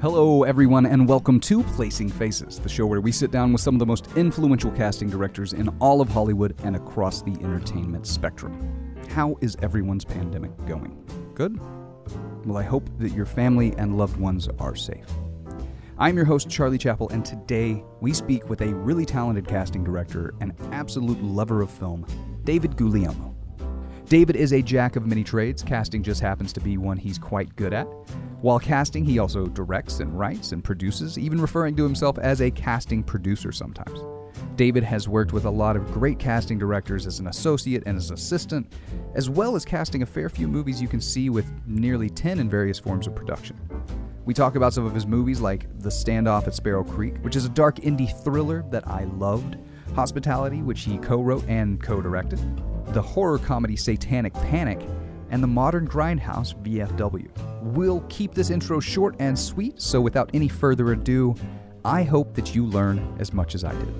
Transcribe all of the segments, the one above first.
Hello, everyone, and welcome to Placing Faces, the show where we sit down with some of the most influential casting directors in all of Hollywood and across the entertainment spectrum. How is everyone's pandemic going? Good? Well, I hope that your family and loved ones are safe. I'm your host, Charlie Chappell, and today we speak with a really talented casting director and absolute lover of film, David Guglielmo. David is a jack of many trades. Casting just happens to be one he's quite good at. While casting, he also directs and writes and produces, even referring to himself as a casting producer sometimes. David has worked with a lot of great casting directors as an associate and as an assistant, as well as casting a fair few movies you can see with nearly 10 in various forms of production. We talk about some of his movies like The Standoff at Sparrow Creek, which is a dark indie thriller that I loved, Hospitality, which he co wrote and co directed, the horror comedy Satanic Panic, and the modern grindhouse VFW. We'll keep this intro short and sweet, so without any further ado, I hope that you learn as much as I did.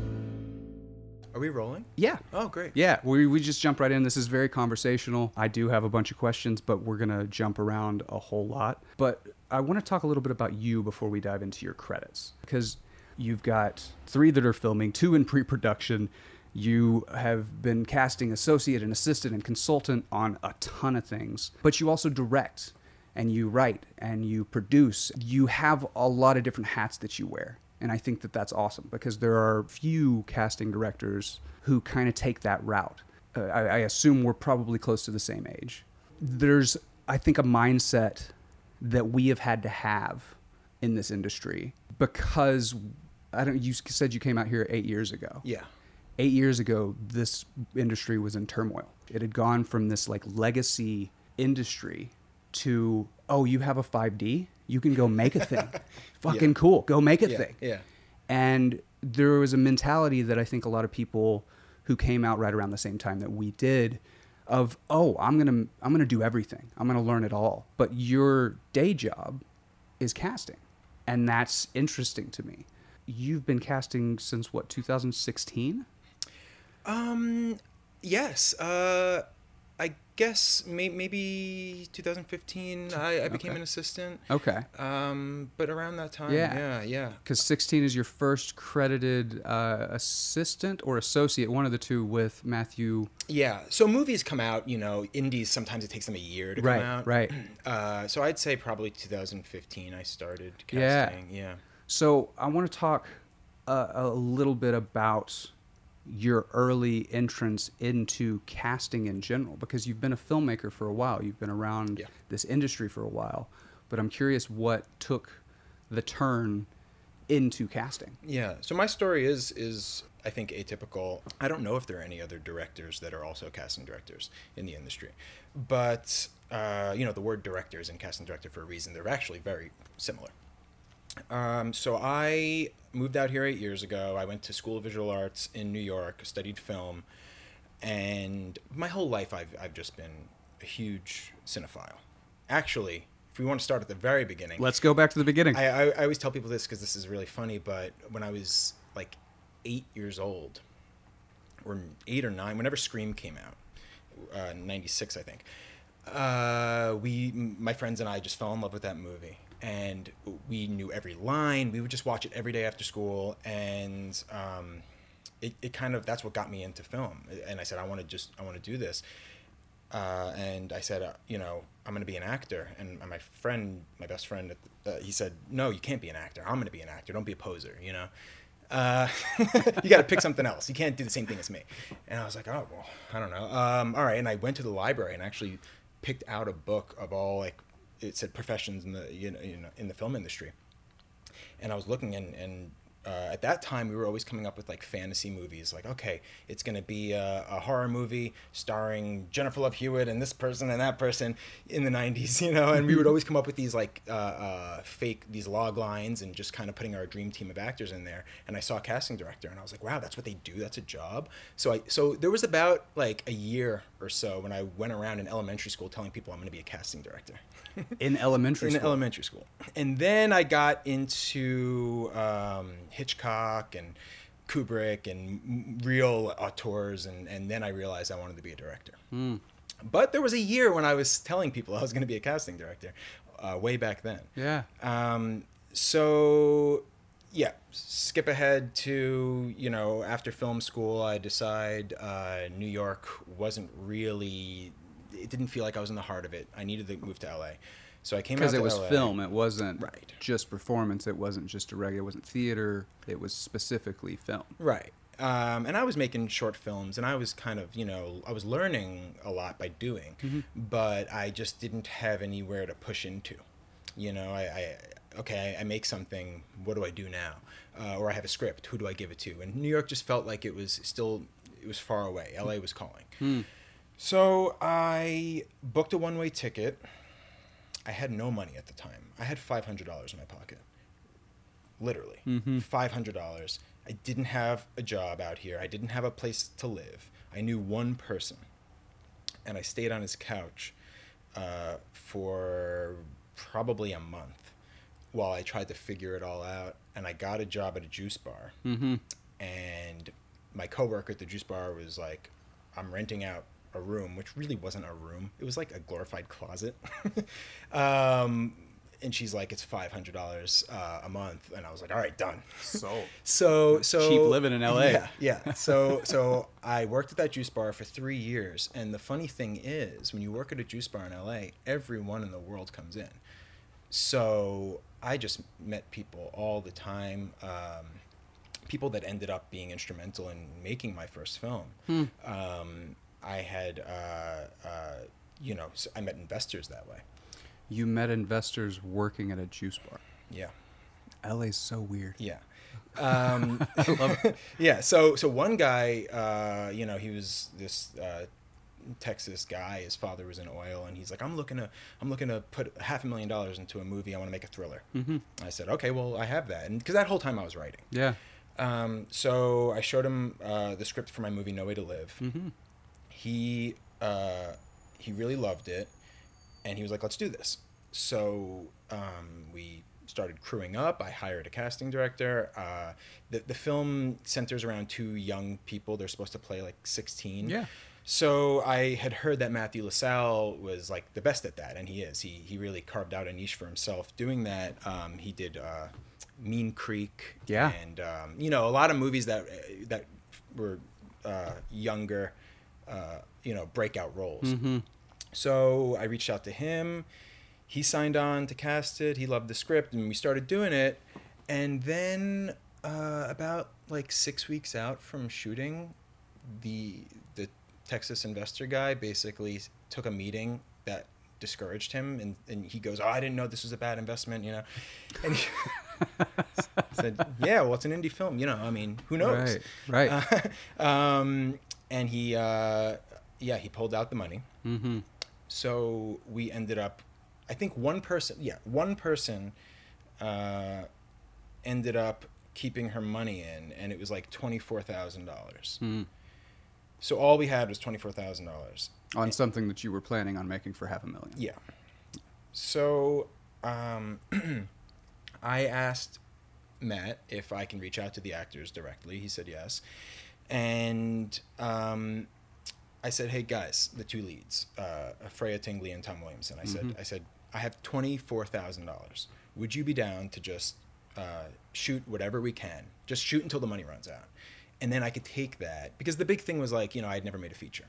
Are we rolling? Yeah. Oh, great. Yeah, we, we just jump right in. This is very conversational. I do have a bunch of questions, but we're going to jump around a whole lot. But I want to talk a little bit about you before we dive into your credits. Because you've got three that are filming, two in pre production. You have been casting associate and assistant and consultant on a ton of things, but you also direct and you write and you produce. You have a lot of different hats that you wear. And I think that that's awesome because there are few casting directors who kind of take that route. Uh, I, I assume we're probably close to the same age. There's, I think, a mindset that we have had to have in this industry because I don't. You said you came out here eight years ago. Yeah. Eight years ago, this industry was in turmoil. It had gone from this like legacy industry to oh, you have a 5D, you can go make a thing. Fucking Yeah. cool, go make a Yeah. thing. Yeah. And there was a mentality that I think a lot of people who came out right around the same time that we did of, oh, I'm to I'm going to do everything. I'm going to learn it all. But your day job is casting. And that's interesting to me. You've been casting since what, 2016? Um. Yes. Uh. I guess may- maybe 2015. I, I became Okay. an assistant. Okay. Um. But around that time. Yeah. Yeah. Yeah. Because 16 is your first credited uh, assistant or associate, one of the two with Matthew. Yeah. So movies come out. You know, indies sometimes it takes them a year to come Right, out. right. Uh. So I'd say probably 2015. I started casting. Yeah. yeah. So I want to talk uh, a little bit about your early entrance into casting in general because you've been a filmmaker for a while. You've been around Yeah. this industry for a while. But I'm curious what took the turn into casting. Yeah. So my story is is I think atypical. I don't know if there are any other directors that are also casting directors in the industry, but uh, you know the word director is in casting director for a reason. They're actually very similar. Um, so I moved out here eight years ago. I went to School of Visual Arts in New York, studied film, and my whole life I've I've just been a huge cinephile. Actually, if we want to start at the very beginning, Let's go back to the beginning. I, I, I always tell people this because this is really funny, but when I was like eight years old, or eight or nine, whenever Scream came out, uh, '96, I think, uh, we, my friends and I, just fell in love with that movie, and we knew every line. We would just watch it every day after school, and um, it, it kind of that's what got me into film. And I said, I want to just I want to do this uh, and I said, uh, you know, I'm going to be an actor. And my friend, my best friend, uh, he said, no, you can't be an actor. I'm going to be an actor. Don't be a poser, you know. Uh, you got to pick something else. You can't do the same thing as me. And I was like, oh, well, I don't know. Um, all right. And I went to the library and actually picked out a book of all like it said professions in the you know, you know in the film industry. And I was looking and and uh, at that time we were always coming up with like fantasy movies like okay it's going to be a, a horror movie starring jennifer love hewitt and this person and that person in the 90s you know and we would always come up with these like uh, uh, fake these log lines and just kind of putting our dream team of actors in there. And i saw a casting director and i was like wow that's what they do? That's a job? So i so there was about like a year or so when i went around in elementary school telling people i'm going to be a casting director in elementary in school. elementary school. And then I got into um, Hitchcock and Kubrick and real auteurs, and, and then I realized I wanted to be a director. But there was a year when I was telling people I was going to be a casting director, uh, way back then. Yeah. Um, so yeah, skip ahead to you know after film school, I decide uh, New York wasn't really. It didn't feel like I was in the heart of it. I needed to move to LA, so I came out Because it was LA. film, it wasn't Right. just performance. It wasn't just a regular. It wasn't theater. It was specifically film. Right. Um, and I was making short films, and I was kind of, you know, I was learning a lot by doing, but I just didn't have anywhere to push into. You know, I, I okay, I, make something. What do I do now? Uh, or I have a script. Who do I give it to? And New York just felt like it was still, it was far away. LA was calling. So I booked a one-way ticket. I had no money at the time. I had five hundred dollars in my pocket literally five hundred dollars. I didn't have a job out here. I didn't have a place to live. I knew one person, and I stayed on his couch uh, for probably a month while I tried to figure it all out. And I got a job at a juice bar, Mm-hmm. and my coworker at the juice bar was like, "I'm renting out." A room, which really wasn't a room, it was like a glorified closet. um, and she's like, "It's five hundred dollars uh, a month," and I was like, "All right, done." So So so Cheap living in LA. Yeah, yeah. So so I worked at that juice bar for three years, and the funny thing is, when you work at a juice bar in LA, everyone in the world comes in. So I just met people all the time. Um, people that ended up being instrumental in making my first film. Um, I had, uh, uh, you know, I met investors that way. you met investors working at a juice bar. Yeah. LA's so weird. Yeah. Um, I love it. yeah. So so one guy, uh, you know, he was this uh, Texas guy. His father was in oil, and he's like, I'm looking to I'm looking to put half a million dollars into a movie. I want to make a thriller. Mm-hmm. I said, okay, well, I have that, and because that whole time I was writing. Yeah. Um, so I showed him uh, the script for my movie No Way to Live. Mm-hmm. He uh, he really loved it, and he was like, "Let's do this." So um, we started crewing up. I hired a casting director. Uh, the the film centers around two young people. They're supposed to play like sixteen. Yeah. So I had heard that Matthew Lessall was like the best at that, and he is. He he really carved out a niche for himself doing that. Um, he did uh, Mean Creek, Yeah. and um, you know a lot of movies that that were uh, younger, uh, you know, breakout roles. Mm-hmm. So I reached out to him. He signed on to cast it. He loved the script, and we started doing it. And then uh, about like six weeks out from shooting, the Texas investor guy basically took a meeting that discouraged him, and, and he goes, "Oh, I didn't know this was a bad investment," you know. And he said, "Yeah, well, it's an indie film, you know. I mean, who knows?" Right. Right. Uh, um, and he, uh, yeah, he pulled out the money. mm-hmm. So we ended up, I think one person, yeah, one person uh, ended up keeping her money in, and it was like twenty-four thousand dollars. So all we had was twenty-four thousand dollars. On something that you were planning on making for half a million. Yeah. So um, I asked Matt if I can reach out to the actors directly. He said yes. And um, I said, hey guys, the two leads, uh, Freya Tingley and Tom Williamson. I said, Mhm. I said, I have twenty-four thousand dollars. Would you be down to just uh, shoot whatever we can? Just shoot until the money runs out, and then I could take that because the big thing was like, you know, I'd never made a feature,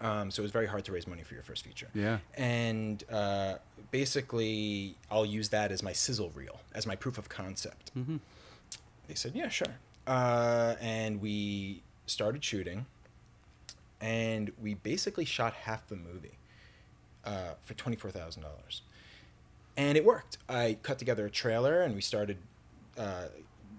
um, so it was very hard to raise money for your first feature Yeah. and uh, basically I'll use that as my sizzle reel, as my proof of concept. Mm-hmm. They said, yeah, sure. Uh, and we started shooting, and we basically shot half the movie uh, for twenty four thousand dollars, and it worked. I cut together a trailer, and we started, uh,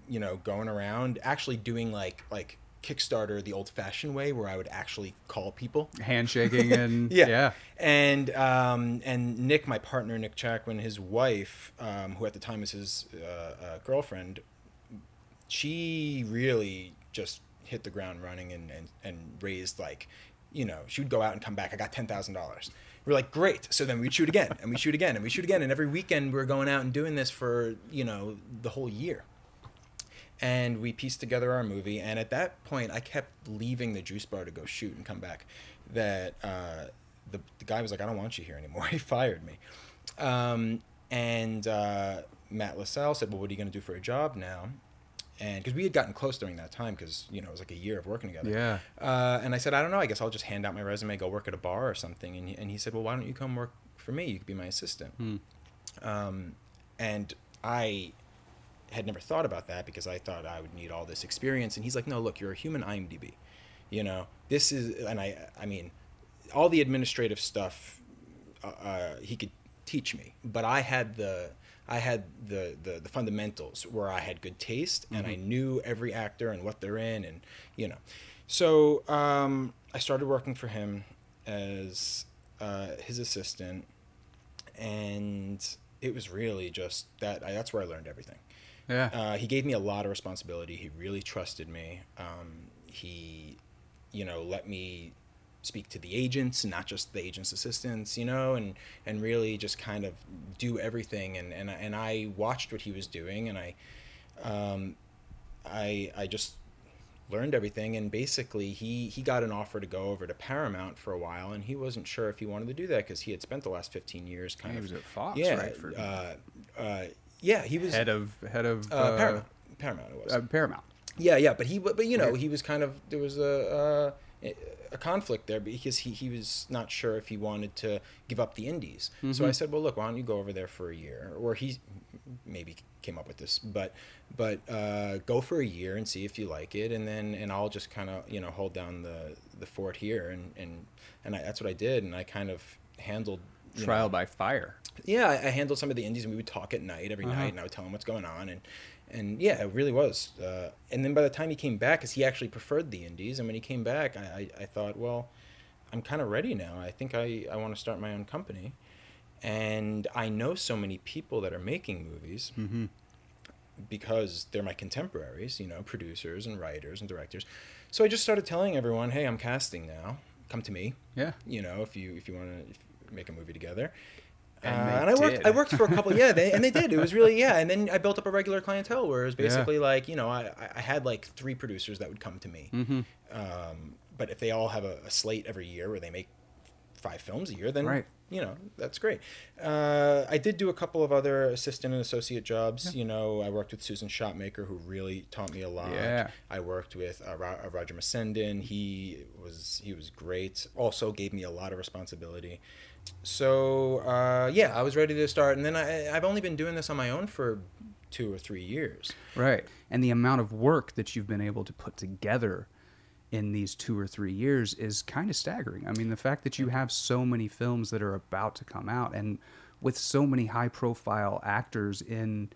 you know, going around, actually doing like like Kickstarter the old fashioned way, where I would actually call people Handshaking and yeah. yeah. And um, and Nick, my partner, Nick Chakwin, his wife, um, who at the time was his uh, uh, girlfriend, she really just hit the ground running and, and, and raised like, you know, she would go out and come back. I got ten thousand dollars. We're like, great. So then we'd shoot again, and we shoot again, and we shoot again, and every weekend we're going out and doing this for you know the whole year and we pieced together our movie. And at that point, I kept leaving the juice bar to go shoot and come back. That uh, the the guy was like, "I don't want you here anymore." he fired me. Um, and uh, Matt Lessall said, "Well, what are you going to do for a job now?" And because we had gotten close during that time, because you know it was like a year of working together. Yeah. Uh, and I said, I don't know. I guess I'll just hand out my resume, go work at a bar or something. And he, and he said, Well, why don't you come work for me? You could be my assistant. Hmm. Um, and I had never thought about that because I thought I would need all this experience. And he's like, No, look, you're a human IMDb. You know, this is, and I, I mean, all the administrative stuff uh, uh, he could teach me, but I had the I had the, the the fundamentals where I had good taste and I knew every actor and what they're in and you know, so um, I started working for him as uh, his assistant, and it was really just that. I, that's where I learned everything. Yeah. Uh, he gave me a lot of responsibility. He really trusted me. Um, he, you know, let me speak to the agents, not just the agents' assistants, you know, and and really just kind of do everything. And and I- and I watched what he was doing, and I, um, I I just learned everything. And basically, he he got an offer to go over to Paramount for a while, and he wasn't sure if he wanted to do that because he had spent the last fifteen years kind he of was at Fox, yeah, right? For uh, uh, yeah, he was head of head of uh, Paramount. Paramount it was. uh, Paramount. yeah, yeah, but he, but, but you know, Okay. he was kind of there was a uh, a conflict there because he he was not sure if he wanted to give up the indies. So I Mhm. said, well, look, why don't you go over there for a year? Or he maybe came up with this, but but uh, go for a year and see if you like it, and then and I'll just kind of you know hold down the the fort here, and and and I, that's what I did, and I kind of handled know, Trial by fire. yeah, I, I handled some of the indies, and we would talk at night every Uh-huh. night, and I would tell him what's going on, and and yeah, it really was. Uh, and then by the time he came back, because he actually preferred the indies, and when he came back, I, I, I thought, well, I'm kind of ready now. I think I, I want to start my own company, and I know so many people that are making movies Mm-hmm. because they're my contemporaries, you know, producers and writers and directors. So I just started telling everyone, hey, I'm casting now. Come to me Yeah. you know, if you if you want to make a movie together. And uh, and I worked. I worked for a couple. Yeah, they, and they did. It was really yeah. And then I built up a regular clientele where it was Yeah. basically like you know I I had like three producers that would come to me. Mm-hmm. Um, but if they all have a, a slate every year where they make five films a year, then Right. you know that's great. Uh, I did do a couple of other assistant and associate jobs. You know, I worked with Susan Shopmaker, who really taught me a lot. Yeah. I worked with uh, uh, Roger Mussenden. He was he was great. Also gave me a lot of responsibility. So uh, yeah, I was ready to start, and then I, I've only been doing this on my own for two or three years. Right. And the amount of work that you've been able to put together in these two or three years is kind of staggering. I mean, the fact that you have so many films that are about to come out and with so many high profile actors in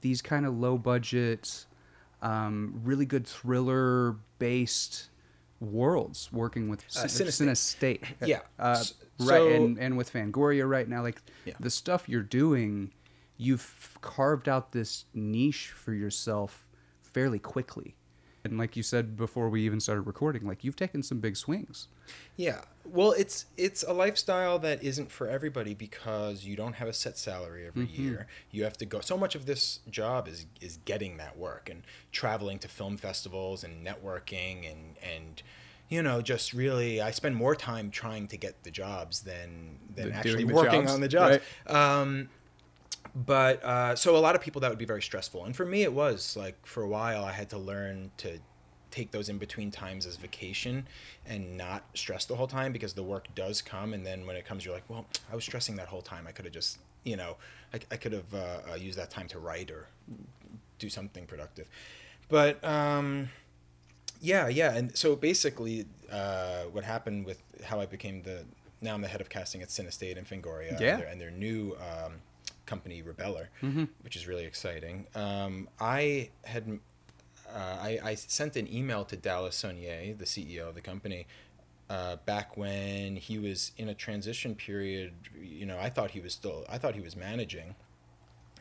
these kind of low budget, um, really good thriller based worlds working with Uh, Cin- Cinestate. Cinestate. Yeah. Uh, S- right. and, and with Fangoria right now, like Yeah. the stuff you're doing, you've carved out this niche for yourself fairly quickly. And like you said before we even started recording, like you've taken some big swings. Yeah. Well, it's it's a lifestyle that isn't for everybody because you don't have a set salary every Mm-hmm. year. You have to go. So much of this job is is getting that work and traveling to film festivals and networking and and you know just really I spend more time trying to get the jobs than than Than actually working jobs, on the jobs. right. Um, but uh, so a lot of people that would be very stressful and for me it was like for a while i had to learn to take those in between times as vacation and not stress the whole time because the work does come. And then when it comes you're like well i was stressing that whole time. I could have just you know i, I could have uh, uh, used that time to write or do something productive. But um yeah yeah. And so basically uh, what happened with how i became the now i'm the head of casting at cinestate and fangoria Yeah. and, their, and their new um, company rebeller Mm-hmm. which is really exciting. Um, i had uh, I, I sent an email to Dallas Sonnier, the CEO of the company, uh, back when he was in a transition period. You know, I thought he was still, I thought he was managing,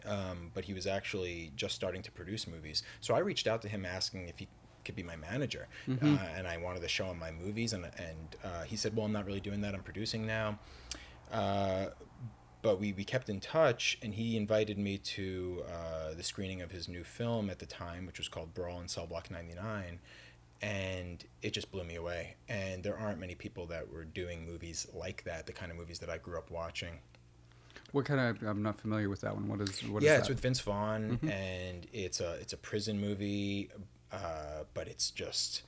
um, but he was actually just starting to produce movies. So I reached out to him asking if he could be my manager, Mhm. uh, and I wanted to show him my movies, and and uh, he said, "Well, I'm not really doing that. I'm producing now." But we, we kept in touch, and he invited me to uh, the screening of his new film at the time, which was called Brawl in Cell Block 99. And it just blew me away. And there aren't many people that were doing movies like that, the kind of movies that I grew up watching. What kind of? I'm not familiar with that one. What is? What yeah, is it's with Vince Vaughn, Mhm. and it's a it's a prison movie, uh, but it's just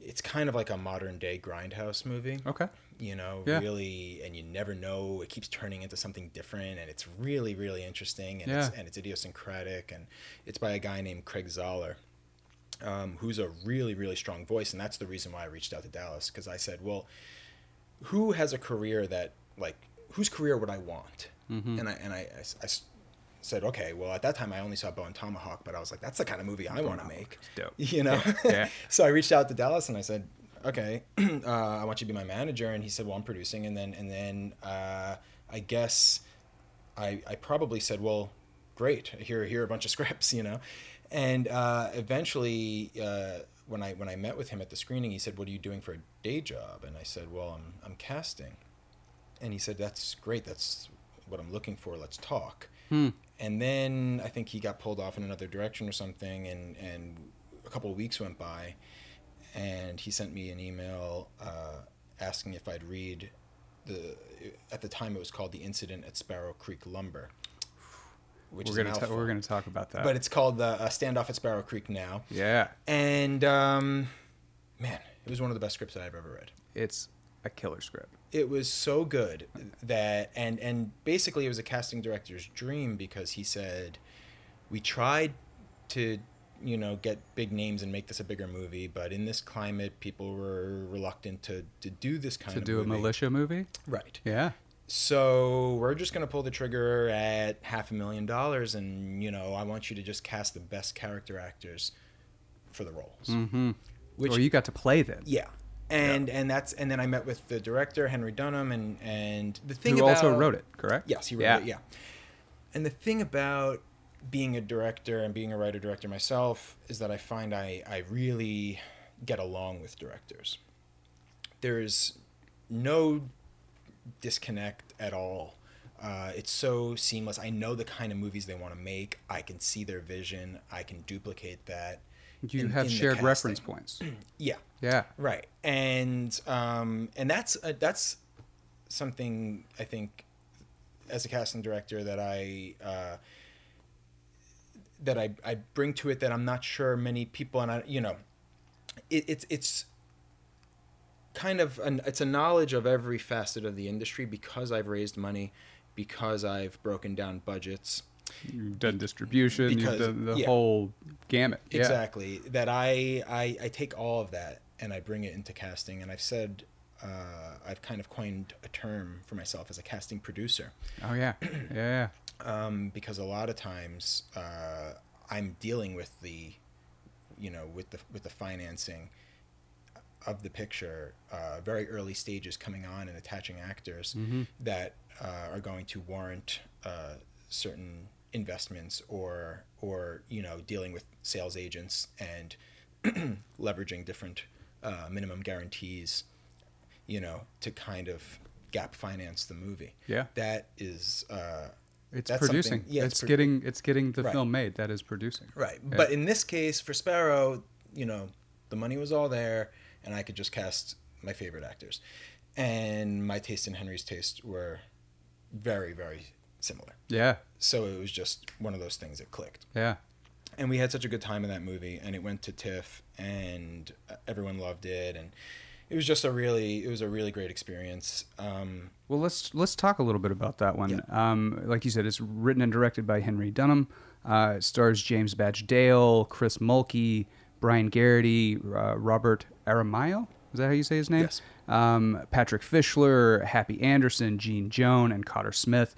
it's kind of like a modern day grindhouse movie. okay. You know, Yeah. really, and you never know. It keeps turning into something different, and it's really really interesting, and it's Yeah. and it's idiosyncratic, and it's by a guy named Craig Zahler. Um, who's a really really strong voice and that's the reason why i reached out to dallas because i said well who has a career that like whose career would i want Mhm. and I and I, I I said, okay, well at that time I only saw Bone Tomahawk, but I was like, that's the kind of movie I want to make, Dope. you know. Yeah. so I reached out to Dallas and I said, okay, uh, I want you to be my manager, and he said, well, I'm producing, and then and then uh, I guess I I probably said, well, great, here here are a bunch of scripts, you know, and uh, eventually. Uh, when I when I met with him at the screening, he said, "What are you doing for a day job?" And I said, "Well, I'm I'm casting." And he said, "That's great. That's what I'm looking for. Let's talk." Hmm. And then I think he got pulled off in another direction or something, and and a couple of weeks went by, and he sent me an email uh, asking if I'd read the. At the time, it was called the incident at Sparrow Creek Lumber, which we're gonna ta- we're gonna talk about that. But it's called the uh, Standoff at Sparrow Creek now, yeah, and um, man, it was one of the best scripts that I've ever read it's a killer script. it was so good that and and basically it was a casting director's dream because he said we tried to you know get big names and make this a bigger movie but in this climate people were reluctant to to do this kind To of to do a militia movie. right Yeah. so we're just going to pull the trigger at half a million dollars and you know i want you to just cast the best character actors for the roles Mm-hmm. which or you got to play then. yeah and and that's and then i met with the director henry dunham and and the thing Who about also wrote it, correct? Yes, he wrote yeah. it. Yeah. And the thing about being a director and being a writer director myself is that I find I I really get along with directors. There's no disconnect at all. Uh, it's so seamless. I know the kind of movies they want to make. I can see their vision. I can duplicate that. You in- have in shared reference points. Yeah. Yeah. Right, and um, and that's uh, that's something I think as a casting director that I uh, that I, I bring to it that I'm not sure many people and I you know it, it's it's kind of an, it's a knowledge of every facet of the industry because I've raised money because I've broken down budgets You've done distribution. Because- you've done the yeah. whole gamut. Yeah. exactly that I, I i take all of that and i bring it into casting and i've said uh, i've kind of coined a term for myself as a casting producer Oh yeah. Yeah. um, because a lot of times uh, i'm dealing with the you know with the with the financing of the picture uh, very early stages coming on and attaching actors Mhm. that uh, are going to warrant uh, certain investments or or you know dealing with sales agents and leveraging different uh, minimum guarantees you know to kind of gap finance the movie Yeah. that is uh, It's producing. yeah, it's, it's getting it's getting the Right. film made. That is producing. Right. Yeah. But in this case, for Sparrow, you know, the money was all there, and I could just cast my favorite actors. And my taste and Henry's taste were very, very similar. Yeah. So it was just one of those things that clicked. Yeah. And we had such a good time in that movie, and it went to TIFF, and uh, everyone loved it, and it was just a really, it was a really great experience. Um, Well, let's let's talk a little bit about that one. Um, like you said, it's written and directed by Henry Dunham. Uh, it stars James Badge Dale, Chris Mulkey, Brian Geraghty, uh, Robert Aramayo. Is that how you say his name? Yes. Um, Patrick Fischler, Happy Anderson, Gene Jones, and Cotter Smith.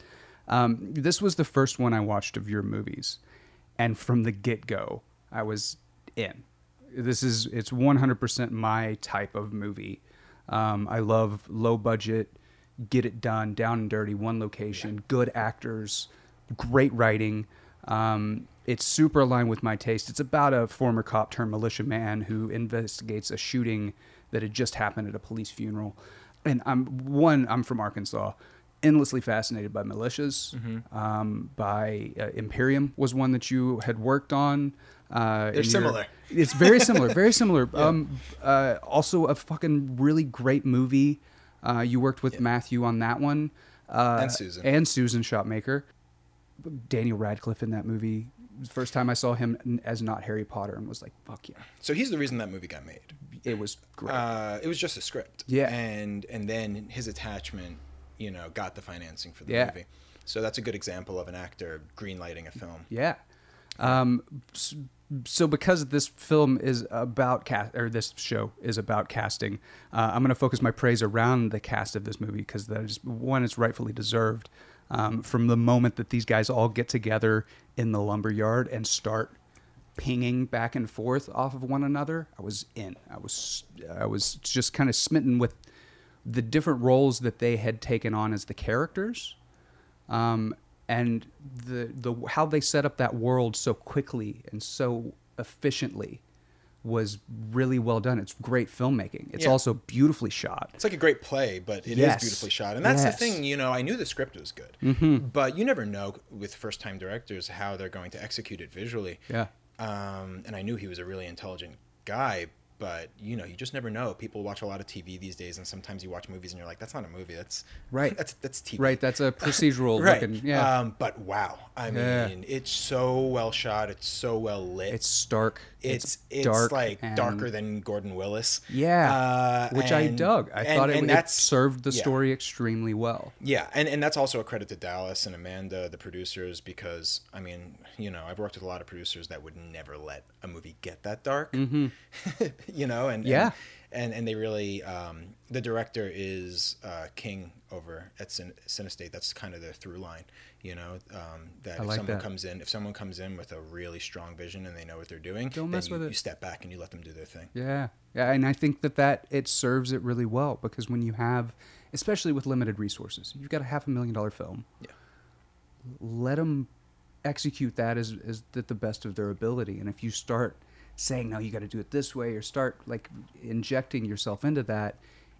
Um, this was the first one I watched of your movies, and from the get go, I was in. This is it's 100% my type of movie. Um, I love low budget, get it done, down and dirty, one location, good actors, great writing. Um, it's super aligned with my taste. It's about a former cop turned militia man who investigates a shooting that had just happened at a police funeral. And I'm one. I'm from Arkansas. Endlessly fascinated by militias. Mm-hmm. Um, by uh, Imperium was one that you had worked on. Uh, They're in your- similar. it's very similar, very similar. Um, uh, also, a fucking really great movie. Uh, you worked with Matthew on that one. uh, And Susan. and Susan Shopmaker. Daniel Radcliffe in that movie. First time I saw him as not Harry Potter and was like, "Fuck yeah!" So he's the reason that movie got made. It was great. Uh, it was just a script. Yeah. And and then his attachment, you know, got the financing for the Yeah. movie. So that's a good example of an actor greenlighting a film. Yeah. Um, so because this film is about cast, or this show is about casting, uh, I'm going to focus my praise around the cast of this movie because that is one, it's rightfully deserved. Um, from the moment that these guys all get together in the lumberyard and start pinging back and forth off of one another, I was in. I was, I was just kind of smitten with the different roles that they had taken on as the characters um, and the the how they set up that world so quickly and so efficiently was really well done. It's great filmmaking. It's Yeah. also beautifully shot. It's like a great play, but it is Yes. beautifully shot. And that's Yes. the thing, you know, I knew the script was good. Mm-hmm. But you never know with first time directors how they're going to execute it visually. Yeah. Um, and I knew he was a really intelligent guy, but you know, you just never know. People watch a lot of TV these days, and sometimes you watch movies and you're like, "That's not a movie. That's Right. That's that's TV." Right, that's a procedural Right. looking. Yeah, Um, but wow, I Yeah. mean, it's so well shot. It's so well lit. it's stark. it's it's dark like and- darker than Gordon Willis. Yeah, Uh, which I dug. I and- thought it, and it served the yeah. story extremely well. Yeah, and, and that's also a credit to Dallas and Amanda, the producers, because I mean, you know, I've worked with a lot of producers that would never let a movie get that dark. you know, and. Yeah. and, and and they really, um, the director is uh, King over at Cin- Cinestate. That's kind of their through line. You know, um, that I if like someone that. comes in, if someone comes in with a really strong vision and they know what they're doing, Don't then mess you, with it. you step back and you let them do their thing. Yeah, yeah, and I think that that it serves it really well because when you have, especially with limited resources, you've got a half a million dollar film. Yeah. Let them execute that as as the best of their ability, and if you start saying no, you got to do it this way, or start like injecting yourself into that,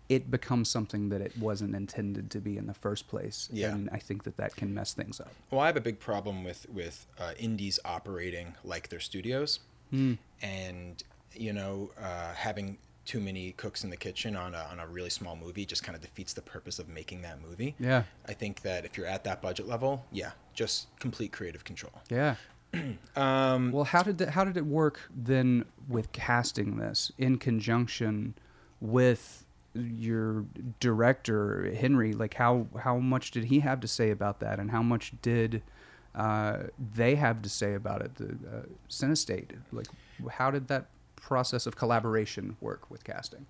it becomes something that it wasn't intended to be in the first place. Yeah. and I think that that can mess things up. Well, I have a big problem with with uh, indies operating like their studios, Hmm. and you know, uh, having too many cooks in the kitchen on a, on a really small movie just kind of defeats the purpose of making that movie. Yeah, I think that if you're at that budget level, yeah, just complete creative control. yeah. Um, Well, how did that, how did it work then with casting this in conjunction with your director Henry? Like how how much did he have to say about that, and how much did uh, they have to say about it? The uh, Cinestate, like how did that process of collaboration work with casting?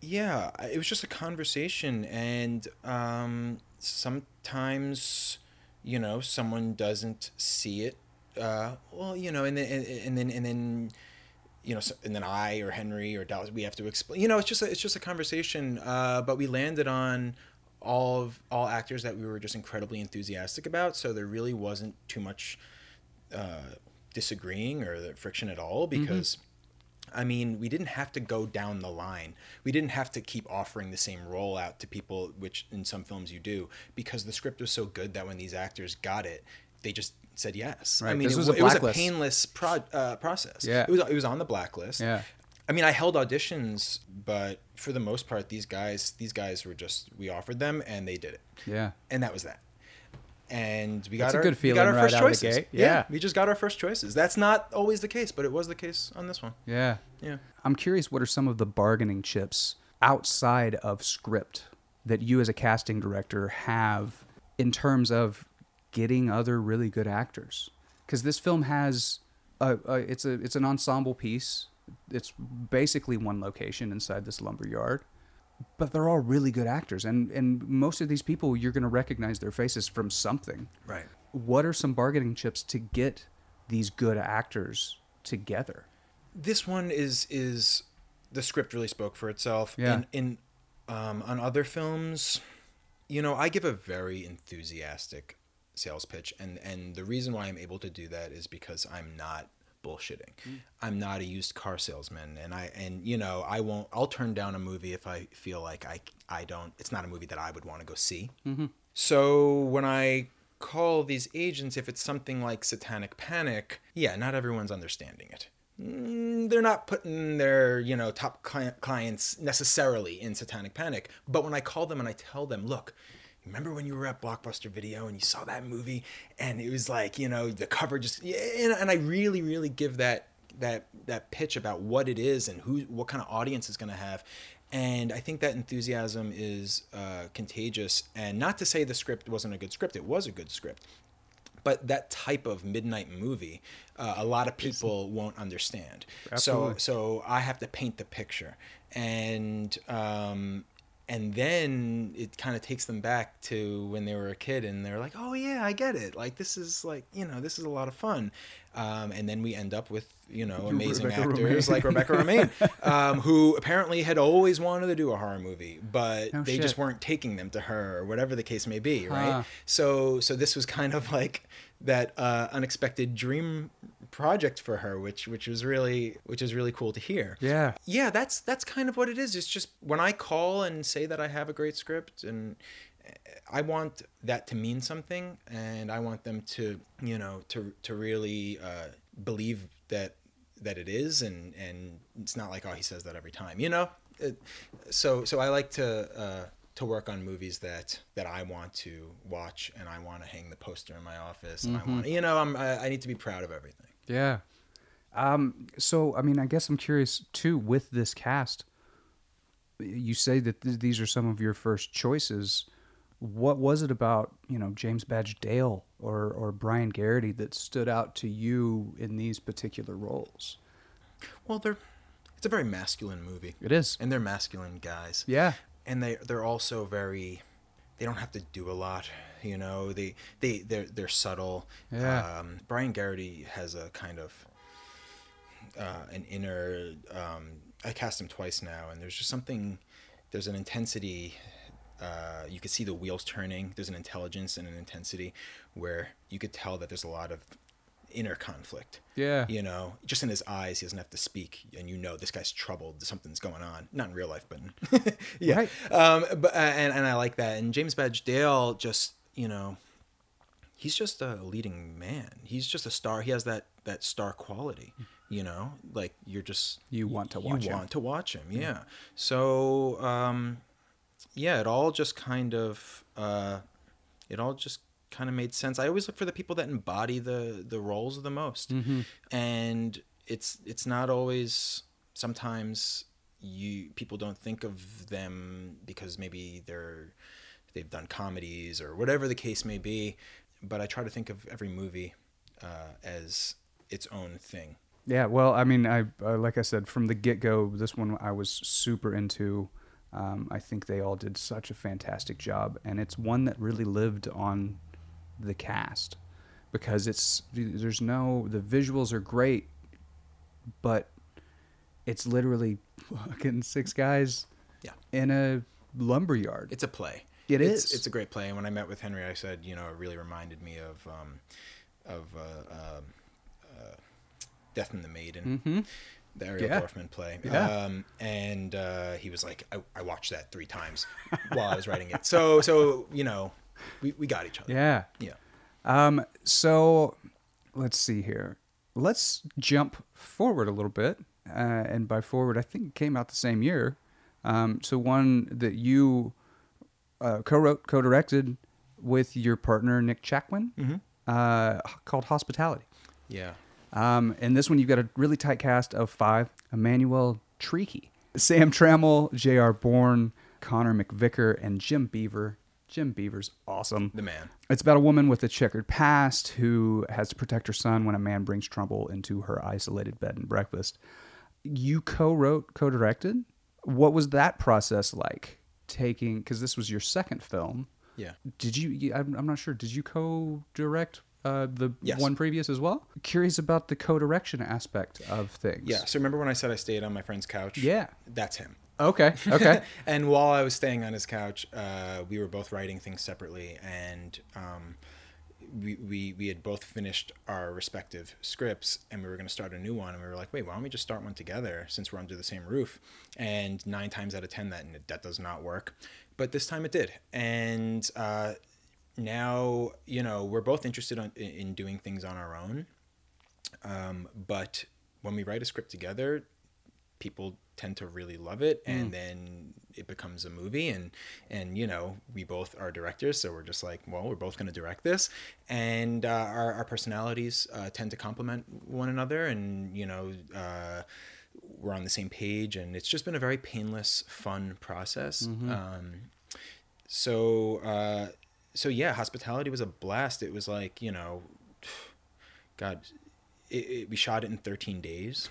Yeah, it was just a conversation, and um, sometimes, you know, someone doesn't see it. Uh, well, you know, and then and, and then and then, you know, and then I or Henry or Dallas, we have to explain. You know, it's just a, it's just a conversation. Uh, but we landed on all of all actors that we were just incredibly enthusiastic about. So there really wasn't too much uh, disagreeing or the friction at all because. I mean, we didn't have to go down the line. We didn't have to keep offering the same rollout to people, which in some films you do, because the script was so good that when these actors got it, they just said yes. I mean, it, was it was a painless pro- uh, process. Yeah. it was it was on the blacklist. Yeah. I mean, I held auditions, but for the most part, these guys these guys were just we offered them and they did it, Yeah, and that was that. And we That's got a our, good we got our right first out of the choices. gate. Yeah. we just got our first choices. That's not always the case, but it was the case on this one. yeah. Yeah. I'm curious what are some of the bargaining chips outside of script that you as a casting director have in terms of getting other really good actors? Because this film has a, a it's a it's an ensemble piece. It's basically one location inside this lumber yard. But they're all really good actors and and most of these people you're going to recognize their faces from something. Right. What are some bargaining chips to get these good actors together? this one is is the script really spoke for itself. Yeah. In, in um, on other films, you know, I give a very enthusiastic sales pitch, and and the reason why I'm able to do that is because I'm not bullshitting. I'm not a used car salesman, and I and you know I won't. I'll turn down a movie if I feel like I I don't. It's not a movie that I would want to go see. So when I call these agents, if it's something like Satanic Panic, yeah, not everyone's understanding it. Mm, They're not putting their, you know, top clients necessarily in Satanic Panic. But when I call them and I tell them, look, remember when you were at Blockbuster Video and you saw that movie and it was like, you know, the cover just and, and I really really give that that that pitch about what it is and who what kind of audience it's going to have. And I think that enthusiasm is uh, contagious. And not to say the script wasn't a good script, it was a good script. But that type of midnight movie, uh, a lot of people won't understand. Absolutely. So, so I have to paint the picture, and um, and then it kind of takes them back to when they were a kid and they're like oh yeah i get it like this is like you know this is a lot of fun um, and then we end up with you know amazing Rebecca actors Romijn. like rebecca romijn um, who apparently had always wanted to do a horror movie but No they just weren't taking them to her or whatever the case may be right Huh. so so this was kind of like that uh, unexpected dream project for her which which was really which is really cool to hear Yeah. yeah that's that's kind of what it is it's just when i call and say that i have a great script and i want that to mean something and i want them to you know to to really uh, believe that that it is and and it's not like oh he says that every time you know it, so so i like to uh to work on movies that that I want to watch and I want to hang the poster in my office and I want you know I'm I, I need to be proud of everything. Yeah. Um, so, I mean, I guess I'm curious too with this cast. You say that th- these are some of your first choices. What was it about, you know, James Badge Dale or, or Brian Geraghty that stood out to you in these particular roles? Well, they're it's a very masculine movie. It is. and they're masculine guys. Yeah. and they they're also very they don't have to do a lot you know they they they're they're subtle. Yeah. um, brian geraghty has a kind of uh, an inner um, i cast him twice now and there's just something there's an intensity uh, you could see the wheels turning. There's an intelligence and an intensity where you could tell that there's a lot of inner conflict. Yeah. you know just in his eyes he doesn't have to speak and you know this guy's troubled. Something's going on. Not in real life but in, yeah. Right. um but uh, and, and i like that. And james badge dale just you know he's just a leading man. He's just a star. He has that that star quality you know? Like you're just You want to watch you him. want to watch him yeah. so um yeah it all just kind of uh it all just kind of made sense. I always look for the people that embody the the roles the most. Mm-hmm. and it's it's not always sometimes you people don't think of them because maybe they're they've done comedies or whatever the case may be but i try to think of every movie uh, as its own thing Yeah, well, I mean, I uh, like I said from the get go, this one I was super into. Um, I think they all did such a fantastic job, and it's one that really lived on the cast because it's there's no the visuals are great, but it's literally fucking six guys yeah in a lumberyard. it's a play It it's, is. it's a great play and when i met with henry i said you know it really reminded me of um of uh, um, uh, death and the maiden hmm the Ariel Yeah. Dorfman play. Yeah. Um, and uh, he was like, I, I watched that three times while I was writing it. So, so you know, we, we got each other. Yeah. Yeah. Um, so let's see here. Let's jump forward a little bit. Uh, and by forward, I think it came out the same year. Um, so one that you uh, co-wrote, co-directed with your partner Nick Chakwin, Mhm. uh, called Hospitality. Yeah. Um, and this one, you've got a really tight cast of five: Emmanuelle Chriqui, Sam Trammell, J.R. Bourne, Connor McVicker, and Jim Beaver. Jim Beaver's awesome. The man. It's about a woman with a checkered past who has to protect her son when a man brings trouble into her isolated bed and breakfast. You co-wrote, co-directed. What was that process like? Taking because this was your second film. Yeah. Did you? I'm not sure. Did you co-direct uh, the Yes. one previous as well? Curious about the co-direction aspect of things. Yeah. So remember when I said I stayed on my friend's couch? Yeah. That's him. Okay. Okay. and while I was staying on his couch, uh, we were both writing things separately, and um, we, we we had both finished our respective scripts, and we were going to start a new one, and we were like, wait, why don't we just start one together since we're under the same roof? And nine times out of ten, that that does not work, but this time it did, and uh, now you know we're both interested on, in, in doing things on our own, um, but when we write a script together, people tend to really love it and then it becomes a movie and and you know we both are directors so we're just like well we're both going to direct this. And uh, our, our personalities uh, tend to complement one another and you know uh, we're on the same page and it's just been a very painless fun process. Um, so uh, so yeah hospitality was a blast. It was like you know god it, it, we shot it in 13 days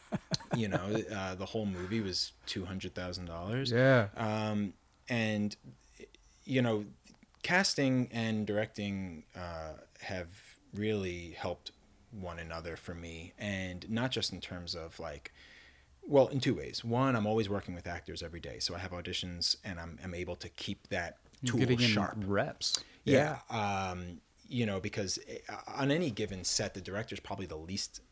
you know uh, the whole movie was $200000 Yeah. um, and you know casting and directing uh, have really helped one another for me and not just in terms of like well in two ways one i'm always working with actors every day so i have auditions and i'm, I'm able to keep that tool Getting in sharp reps. yeah. Um, you know, because uh, on any given set, the director's probably the least.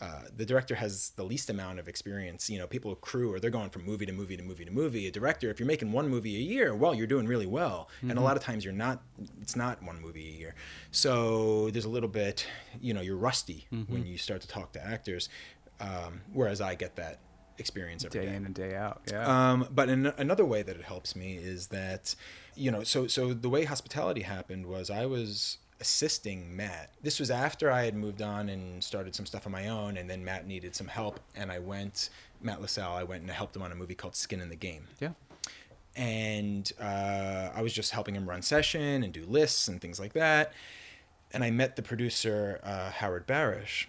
Uh, the director has the least amount of experience. You know, people crew or they're going from movie to movie to movie to movie. A director, if you're making one movie a year, well, you're doing really well. And a lot of times you're not. It's not one movie a year. So there's a little bit. You know, you're rusty when you start to talk to actors. Um, whereas I get that experience every Day day. in and day out. Yeah. Um, but in, another way that it helps me is that, you know, so so the way hospitality happened was I was assisting Matt. This was after I had moved on and started some stuff on my own, and then Matt needed some help, and I went. Matt Lessall, I went and helped him on a movie called Skin in the Game yeah. and uh, I was just helping him run session and do lists and things like that. And I met the producer uh, Howard Barish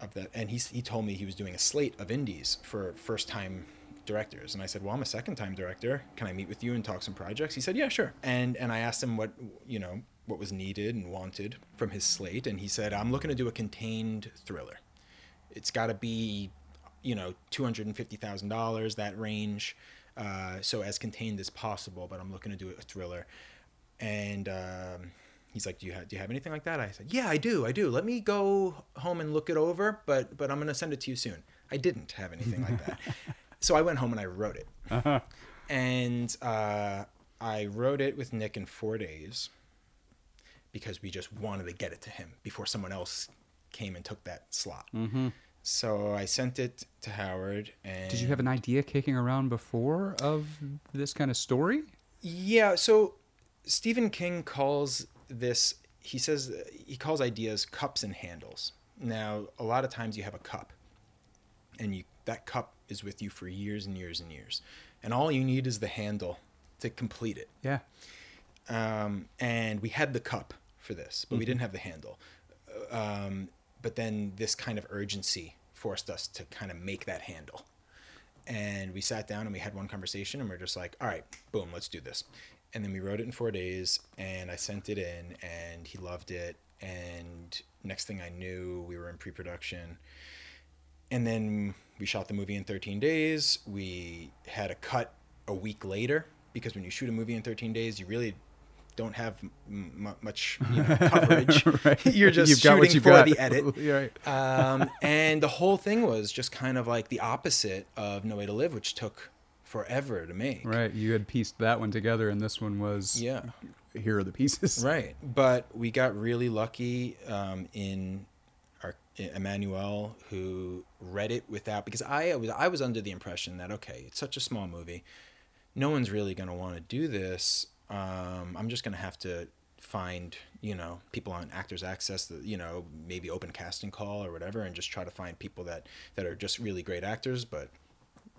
of that, and he he told me he was doing a slate of indies for first time directors. And I said, "Well, I'm a second time director. Can I meet with you and talk some projects?" He said, "Yeah, sure." And and I asked him what you know what was needed and wanted from his slate, and he said, "I'm looking to do a contained thriller. It's got to be." you know, two hundred and fifty thousand dollars, that range. Uh, so as contained as possible, but I'm looking to do a thriller. And um, he's like, "Do you have Do you have anything like that?" I said, "Yeah, I do. I do. Let me go home and look it over, but but I'm gonna send it to you soon." I didn't have anything like that, so I went home and I wrote it. And uh, I wrote it with Nick in four days because we just wanted to get it to him before someone else came and took that slot. So I sent it to Howard, and Did you have an idea kicking around before of this kind of story? Yeah, so Stephen King calls this he says he calls ideas cups and handles. Now, a lot of times you have a cup and you that cup is with you for years and years and years. And all you need is the handle to complete it. Yeah. Um, and we had the cup for this, but we didn't have the handle. Um, but then this kind of urgency forced us to kind of make that handle. And we sat down and we had one conversation and we're just like, all right, boom, let's do this. And then we wrote it in four days and I sent it in and he loved it. And next thing I knew, we were in pre production. And then we shot the movie in 13 days. We had a cut a week later because when you shoot a movie in 13 days, you really don't have m- much you know, coverage. Right. You're just You've got shooting for got. the edit. Right. Um, and the whole thing was just kind of like the opposite of No Way to Live, which took forever to make. Right. You had pieced that one together, and this one was Yeah. here are the pieces. Right. But we got really lucky um, in our Emmanuelle, who read it without because I was I was under the impression that okay, it's such a small movie, no one's really going to want to do this. Um, I'm just going to have to find you know people on Actors Access, that you know maybe open casting call or whatever, and just try to find people that that are just really great actors, but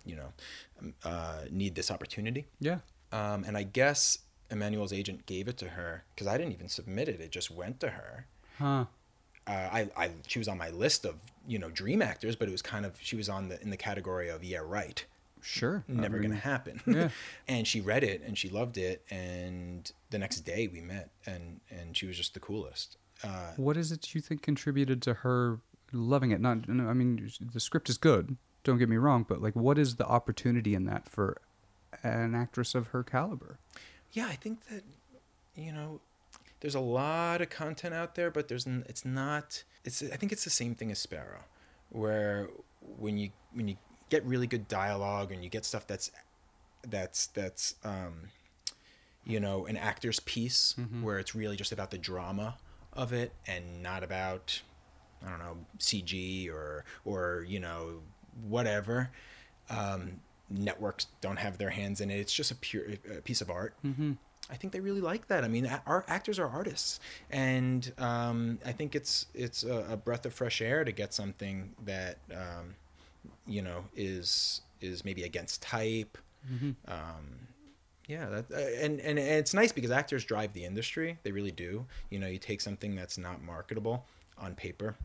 you know um, uh, need this opportunity. Yeah. Um, and I guess Emmanuelle's agent gave it to her because I didn't even submit it; it just went to her. Huh. Uh, I, I, she was on my list of you know dream actors, but it was kind of she was on the in the category of yeah right, Sure. Never gonna happen. yeah. and she read it and she loved it, and the next day we met, and and she was just the coolest. Uh, What is it you think contributed to her loving it? Not, no, I mean, the script is good. Don't get me wrong, but like, what is the opportunity in that for an actress of her caliber? yeah, I think that you know, there's a lot of content out there, but there's it's not. It's I think it's the same thing as Sparrow, where when you when you get really good dialogue and you get stuff that's that's that's um, you know an actor's piece where it's really just about the drama of it and not about I don't know CG or or you know whatever. Um, networks don't have their hands in it. It's just a pure a piece of art. Mm-hmm. I think they really like that. I mean, our actors are artists, and um, I think it's it's a, a breath of fresh air to get something that um, you know is is maybe against type. Um, yeah, that, uh, and, and and it's nice because actors drive the industry. They really do. You know, you take something that's not marketable on paper,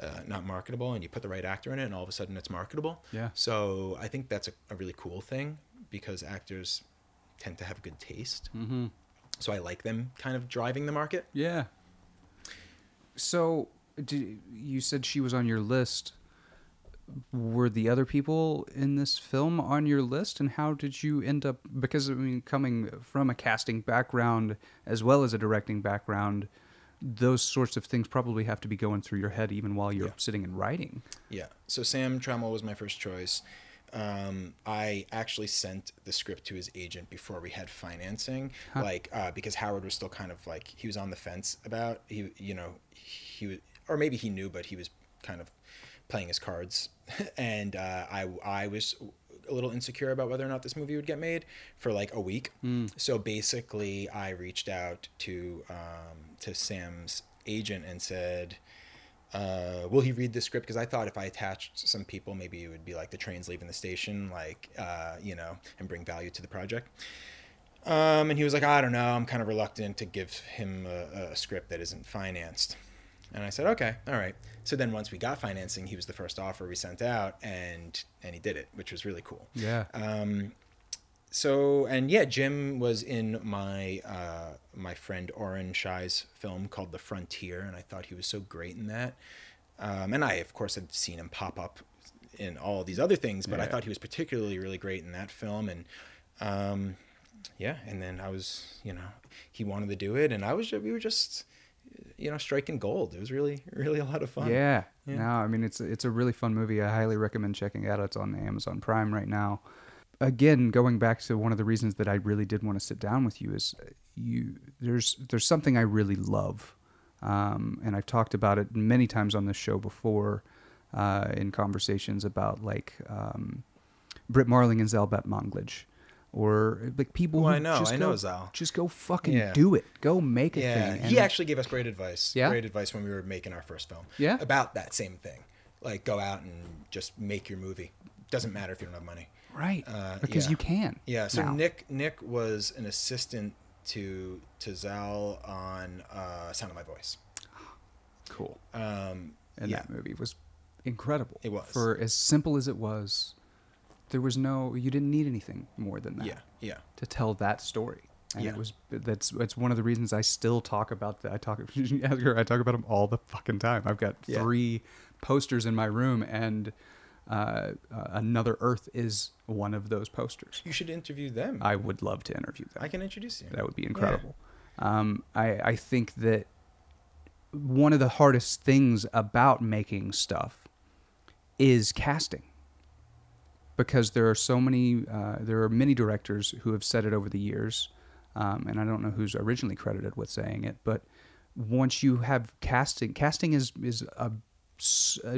uh, not marketable, and you put the right actor in it, and all of a sudden it's marketable. Yeah. So I think that's a, a really cool thing because actors tend to have good taste. Mm-hmm. So I like them kind of driving the market. Yeah. So, you said she was on your list. Were the other people in this film on your list, and how did you end up? Because I mean, coming from a casting background as well as a directing background, those sorts of things probably have to be going through your head even while you're Yeah. sitting and writing. Yeah. So Sam Trammell was my first choice. Um, I actually sent the script to his agent before we had financing, Huh. like uh, because Howard was still kind of like he was on the fence about he, you know, he was, or maybe he knew, but he was kind of playing his cards, and uh, I I was a little insecure about whether or not this movie would get made for like a week. So basically, I reached out to um, to Sam's agent and said uh, will he read the script? Because I thought if I attached some people, maybe it would be like the trains leaving the station, like, uh, you know, and bring value to the project. Um, and he was like, I don't know. I'm kind of reluctant to give him a, a script that isn't financed. And I said, okay, all right. So then once we got financing, he was the first offer we sent out, and and he did it, which was really cool. Yeah. Um, so and yeah, Jim was in my uh, my friend Oren Shai's film called The Frontier, and I thought he was so great in that. Um, and I, of course, had seen him pop up in all these other things, but I thought he was particularly really great in that film. And um, yeah, and then I was, you know, he wanted to do it, and I was, we were just, you know, striking gold. It was really, really a lot of fun. Yeah. Yeah. No, I mean it's it's a really fun movie. I highly recommend checking it out. It's on Amazon Prime right now. Again, going back to one of the reasons that I really did want to sit down with you is uh, you there's there's something I really love, um, and I've talked about it many times on this show before uh, in conversations about like um, Brit Marling and Zal Batmanglij. Or like people Well, who I know, just I go, know Zal. Just go fucking Yeah. do it. Go make a Yeah, thing. he actually gave us great advice. Yeah? Great advice when we were making our first film. Yeah? About that same thing. Like go out and just make your movie. Doesn't matter if you don't have money. right Uh, because yeah. you can. Yeah. So now. Nick Nick was an assistant to to Zal on uh, Sound of My Voice. cool. Um, and yeah. that movie was incredible. It was. for as simple as it was. There was no, you didn't need anything more than that Yeah. Yeah. to tell that story. And Yeah. it was that's that's one of the reasons I still talk about that. I talk I talk about them all the fucking time. I've got Yeah. three posters in my room, and uh, uh, Another Earth is one of those posters. You should interview them. I would love to interview them. I can introduce you. That would be incredible. Um, I, I think that one of the hardest things about making stuff is casting. Because there are so many, uh, there are many directors who have said it over the years, um, and I don't know who's originally credited with saying it, but once you have casting, casting is is a, uh,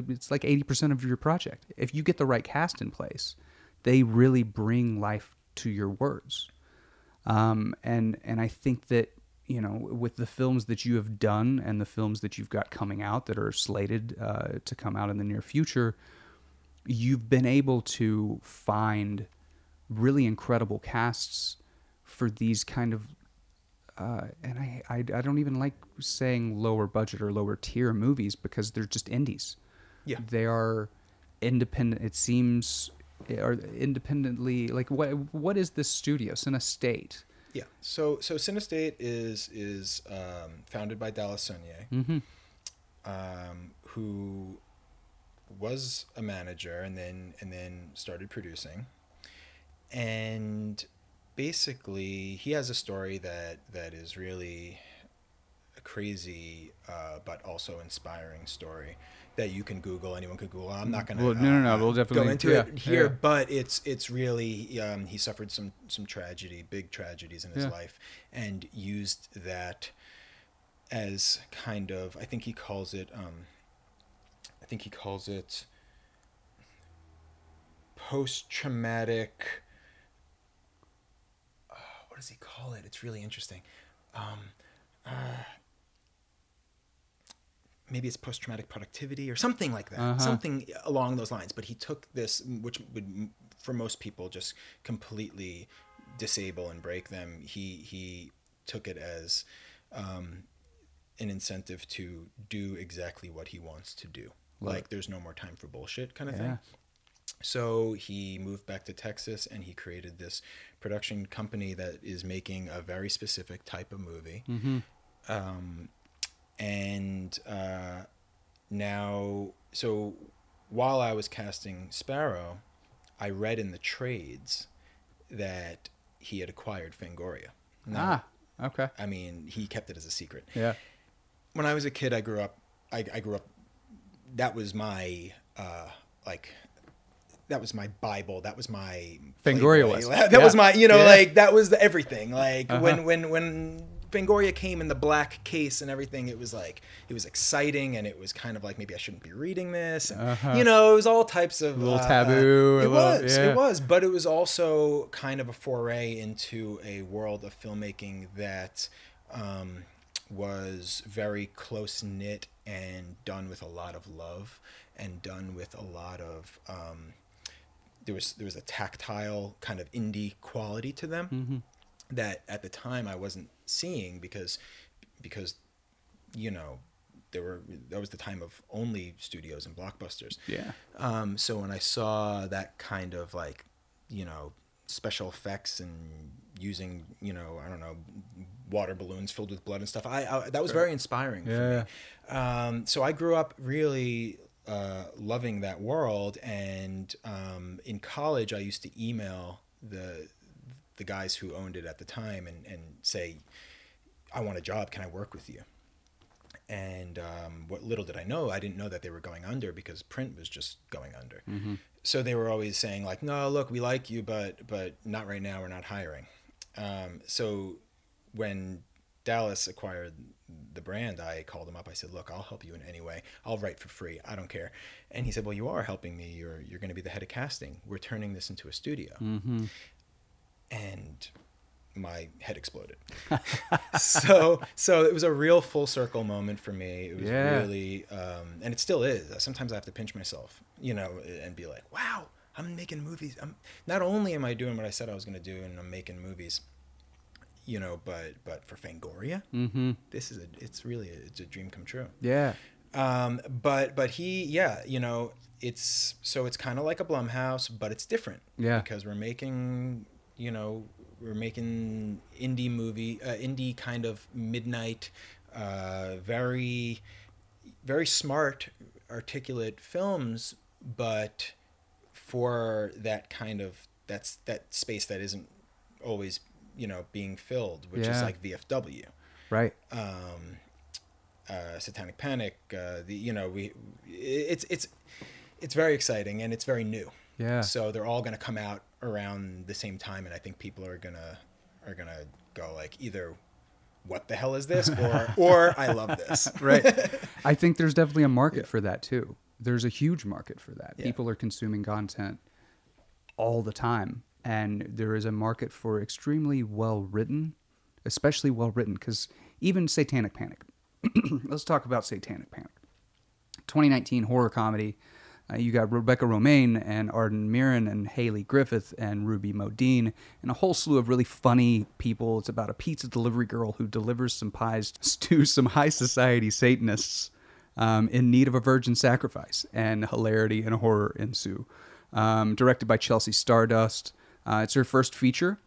it's like eighty percent of your project. If you get the right cast in place, they really bring life to your words um, and and I think that you know with the films that you have done and the films that you've got coming out that are slated uh, to come out in the near future, you've been able to find really incredible casts for these kind of. Uh, and I, I, I don't even like saying lower budget or lower tier movies because they're just indies. Yeah. They are independent. It seems, or independently like what what is this studio? Cinestate. Yeah. So so Cinestate is is um, founded by Dallas Sonnier, Mm-hmm. um, who was a manager and then and then started producing. And basically, he has a story that that is really a crazy uh, but also inspiring story that you can Google. Anyone could Google. I'm not gonna Well, no, no, no, uh, we'll definitely- go into yeah, it here, yeah. but it's it's really um, he suffered some some tragedy, big tragedies in his Yeah. life, and used that as kind of I think he calls it um, think he calls it post traumatic. Uh, what does he call it? It's really interesting. Um, uh, maybe it's post traumatic productivity or something like that, Uh-huh. something along those lines. But he took this, which would for most people just completely disable and break them. He he took it as um, an incentive to do exactly what he wants to do. Love like there's no more time for bullshit kind of Yeah. thing. So he moved back to Texas and he created this production company that is making a very specific type of movie. Mm-hmm. Um, and uh, now, so while I was casting Sparrow, I read in the trades that he had acquired Fangoria. Now, Ah, okay. I mean, he kept it as a secret Yeah. when I was a kid, I grew up. I, I grew up. That was my uh, like. That was my Bible. That was my Fangoria Playboy. was. That Yeah. was my. You know, Yeah. like that was the everything. Like Uh-huh. when when when Fangoria came in the black case and everything, it was like it was exciting and it was kind of like maybe I shouldn't be reading this. And, Uh-huh. You know, it was all types of A little uh, taboo, a It little- was. yeah. It was, but it was also kind of a foray into a world of filmmaking that. Um, was very close knit and done with a lot of love and done with a lot of um, there was there was a tactile kind of indie quality to them Mm-hmm. that at the time I wasn't seeing because because you know there were that was the time of only studios and blockbusters Yeah. um, so when I saw that kind of like, you know, special effects and using, you know, I don't know, water balloons filled with blood and stuff, I, I that was very inspiring for me. Um, so I grew up really uh, loving that world, and um, in college I used to email the the guys who owned it at the time and, and say, I want a job. Can I work with you? And um, what little did I know, I didn't know that they were going under because print was just going under. Mm-hmm. So they were always saying like, "No, look, we like you, but but not right now. We're not hiring." Um, so when Dallas acquired the brand, I called him up. I said, "Look, I'll help you in any way. I'll write for free. I don't care." And he said, "Well, you are helping me. You're you're going to be the head of casting. We're turning this into a studio." Mm-hmm. and my head exploded. so so it was a real full circle moment for me. It was Yeah. really um, and it still is. Sometimes I have to pinch myself, you know, and be like, "Wow, I'm making movies. I'm not only am I doing what I said I was going to do and I'm making movies, you know, but but for Fangoria, Mm-hmm. this is a it's really a, it's a dream come true." Yeah. Um, but but he, yeah, you know, it's so it's kind of like a Blumhouse, but it's different. Yeah. Because we're making, you know, we're making indie movie, uh, indie kind of midnight, uh, very, very smart, articulate films, but for that kind of that's that space that isn't always you know being filled, which is like VFW Right. um, uh, Satanic Panic. Uh, the you know we it's it's it's very exciting and it's very new. Yeah. So they're all going to come out around the same time, and I think people are gonna are gonna go like either what the hell is this or or I love this. right. I think there's definitely a market for that too. There's a huge market for that. Yeah. People are consuming content all the time, and there is a market for extremely well written, especially well written. Because even Satanic Panic. Let's talk about Satanic Panic. 2019 horror comedy. Uh, you got Rebecca Romijn and Arden Myrin and Hayley Griffith and Ruby Modine and a whole slew of really funny people. It's about a pizza delivery girl who delivers some pies to some high society Satanists um, in need of a virgin sacrifice, and hilarity and horror ensue. Um, directed by Chelsea Stardust. Uh, it's her first feature.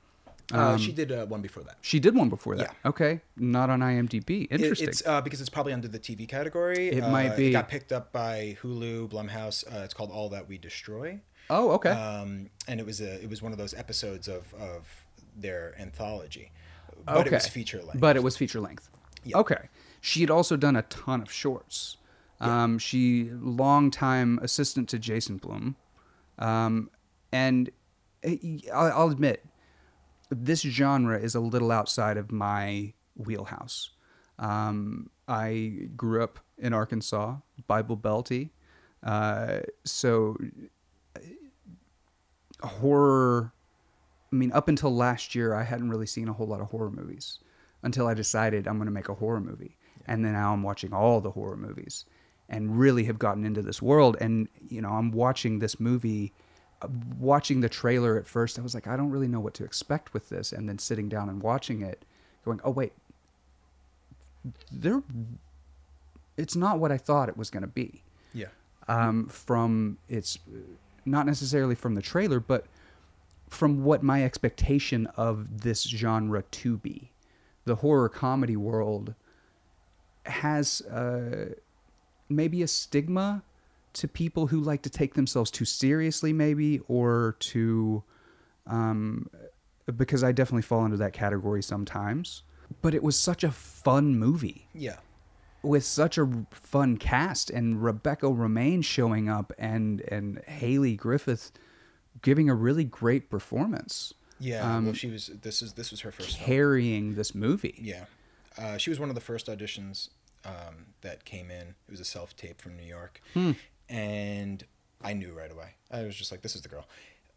uh, she did uh, one before that. She did one before that. Yeah. Okay, not on IMDb. It- Interesting. it's uh, because it's probably under the TV category. It might be. It got picked up by Hulu, Blumhouse. Uh, it's called All That We Destroy. oh, okay. um, and it was a it was one of those episodes of of their anthology, but okay. it was feature length. But it was feature length. Yeah. Okay. She had also done a ton of shorts. Um, she longtime assistant to Jason Blum, um, and I'll, I'll admit this genre is a little outside of my wheelhouse. Um, I grew up in Arkansas, Bible Belty, uh, so horror. I mean, up until last year, I hadn't really seen a whole lot of horror movies until I decided I'm going to make a horror movie. And then now I'm watching all the horror movies and really have gotten into this world. And, you know, I'm watching this movie, uh, watching the trailer at first. I was like, I don't really know what to expect with this. And then sitting down and watching it, going, oh, wait, they're, it's not what I thought it was going to be Yeah. um, from its not necessarily from the trailer, but from what my expectation of this genre to be. The horror comedy world has uh, maybe a stigma to people who like to take themselves too seriously, maybe, or to. Um, because I definitely fall into that category sometimes. But it was such a fun movie Yeah. with such a fun cast and Rebecca Romijn showing up and and Hayley Griffith giving a really great performance, Yeah. Um, well, she was. This is this was her first. film. carrying this movie. Yeah. Uh, she was one of the first auditions um, that came in. It was a self tape from New York. Hmm. And I knew right away. I was just like, this is the girl.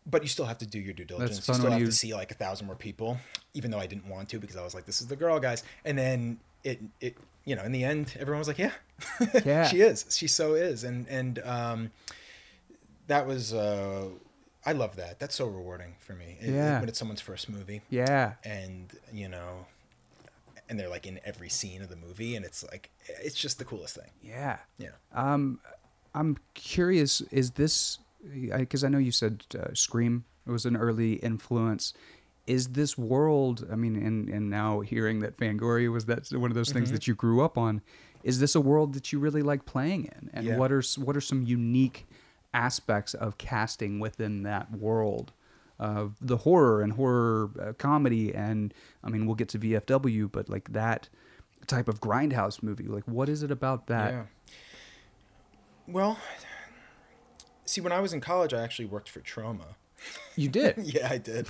But you still have to do your due diligence. fun you still have you- to see like a thousand more people, even though I didn't want to because I was like, this is the girl, guys. And then it, it you know, in the end, everyone was like, yeah, Yeah. she is. She so is. And, and um, that was, uh, I love that. That's so rewarding for me. It- it- Yeah. when it's someone's first movie Yeah, and you know and they're like in every scene of the movie and it's like it's just the coolest thing yeah. yeah Um, I'm curious. Is this because I know you said uh, Scream was an early influence? Is this world? I mean, and and now hearing that Fangoria was that one of those things Mm-hmm. that you grew up on. Is this a world that you really like playing in? And Yeah. what are what are some unique aspects of casting within that world? Of the horror and horror uh, comedy, and I mean, we'll get to VFW, but like that type of grindhouse movie, like what is it about that? yeah well see when i was in college i actually worked for Troma You did. yeah i did.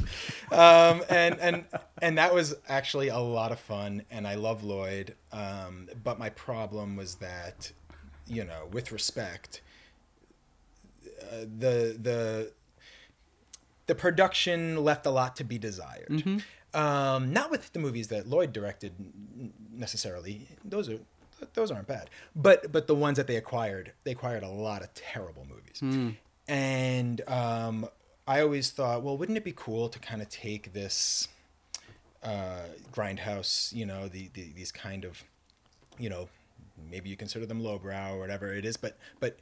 Um, and and and that was actually a lot of fun and i love lloyd um, but my problem was that you know with respect uh, the the the production left a lot to be desired. Um, not with the movies that lloyd directed necessarily. Those are those aren't bad. But but the ones that they acquired they acquired a lot of terrible movies. And um, i always thought well wouldn't it be cool to kind of take this uh, grindhouse you know the, the these kind of you know maybe you consider them lowbrow or whatever it is but but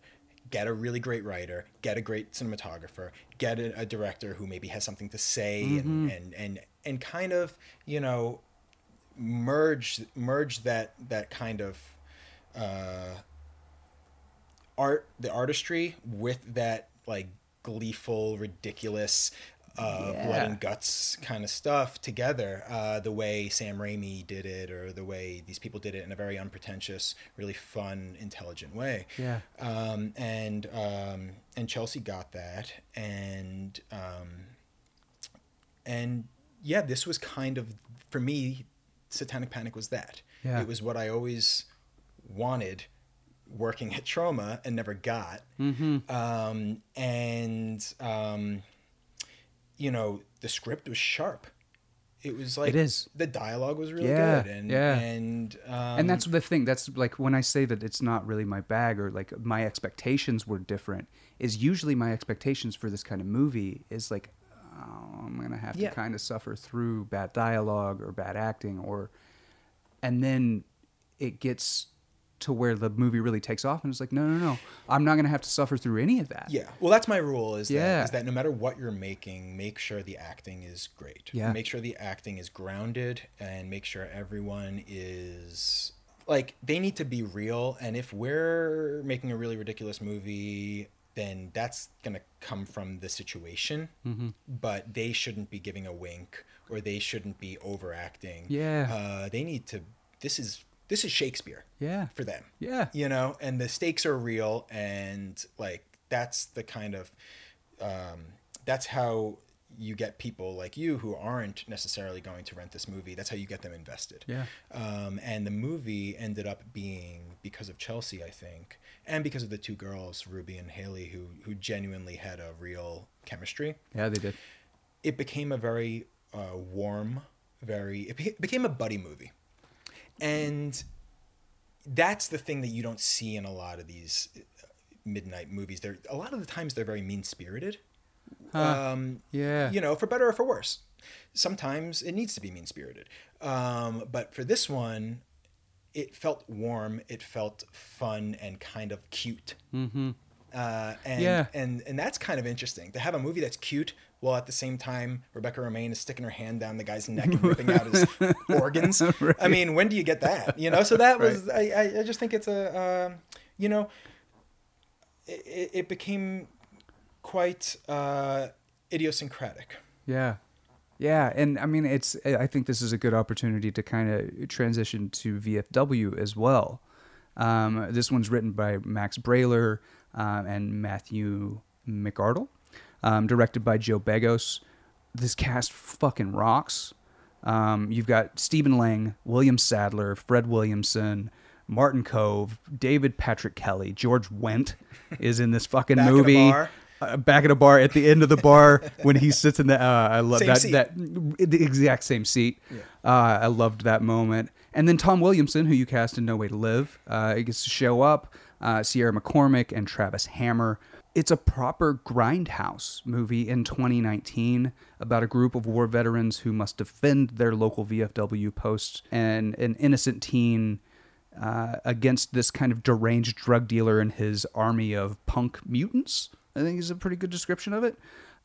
get a really great writer get a great cinematographer get a, a director who maybe has something to say and, and and and kind of you know merge merge that that kind of uh art the artistry with that like gleeful ridiculous uh, blood and guts kind of stuff together uh, the way Sam Raimi did it or the way these people did it in a very unpretentious really fun intelligent way Yeah. um, and um, and Chelsea got that and um, and yeah this was kind of for me Satanic Panic was that Yeah. it was what I always wanted working at Troma and never got Mm-hmm. um, and um, you know the script was sharp it was like It is. the dialogue was really Yeah, good and yeah. and um, and that's the thing. That's like when I say that it's not really my bag or like my expectations were different. Is usually my expectations for this kind of movie is like, oh, I'm gonna have Yeah. to kind of suffer through bad dialogue or bad acting or, and then it gets to where the movie really takes off and it's like, no, no, no, I'm not gonna have to suffer through any of that. Yeah. Well, that's my rule is Yeah. that is that no matter what you're making, make sure the acting is great. Yeah. Make sure the acting is grounded and make sure everyone is like they need to be real and if we're making a really ridiculous movie then that's going to come from the situation Mm-hmm. but they shouldn't be giving a wink or they shouldn't be overacting Yeah. uh, they need to this is this is shakespeare Yeah. for them Yeah. you know and the stakes are real and like that's the kind of um, that's how you get people like you who aren't necessarily going to rent this movie. That's how you get them invested. Yeah. Um, and the movie ended up being because of Chelsea, I think, and because of the two girls, Ruby and Hayley, who who genuinely had a real chemistry. Yeah, they did. It became a very uh, warm, very it beca- became a buddy movie, and that's the thing that you don't see in a lot of these uh, midnight movies. They're a lot of the times they're very mean spirited. Um, Yeah. you know, for better or for worse. Sometimes it needs to be mean spirited. Um, but for this one, it felt warm, it felt fun and kind of cute. Mm-hmm. Uh, and, Yeah. and and that's kind of interesting to have a movie that's cute while at the same time Rebecca Romijn is sticking her hand down the guy's neck and ripping out his organs. I mean, when do you get that? You know, so that was I, I, I just think it's a um, you know it, it became quite uh, idiosyncratic. Yeah. Yeah, and I mean it's I think this is a good opportunity to kind of transition to VFW as well. Um, this one's written by Max Brallier um, and Matthew McArdle, um, directed by Joe Begos. This cast fucking rocks. Um, you've got Stephen Lang, William Sadler, Fred Williamson, Martin Kove, David Patrick Kelly, George Wendt is in this fucking Back at a movie. Uh, back at a bar at the end of the bar when he sits in the uh, I love Same that seat. that the exact same seat. Uh, I loved that moment. And then Tom Williamson, who you cast in No Way to Live, uh, he gets to show up. Uh, Sierra McCormick and Travis Hammer. It's a proper grindhouse movie in 2019 about a group of war veterans who must defend their local VFW posts and an innocent teen uh, against this kind of deranged drug dealer and his army of punk mutants. I think is a pretty good description of it.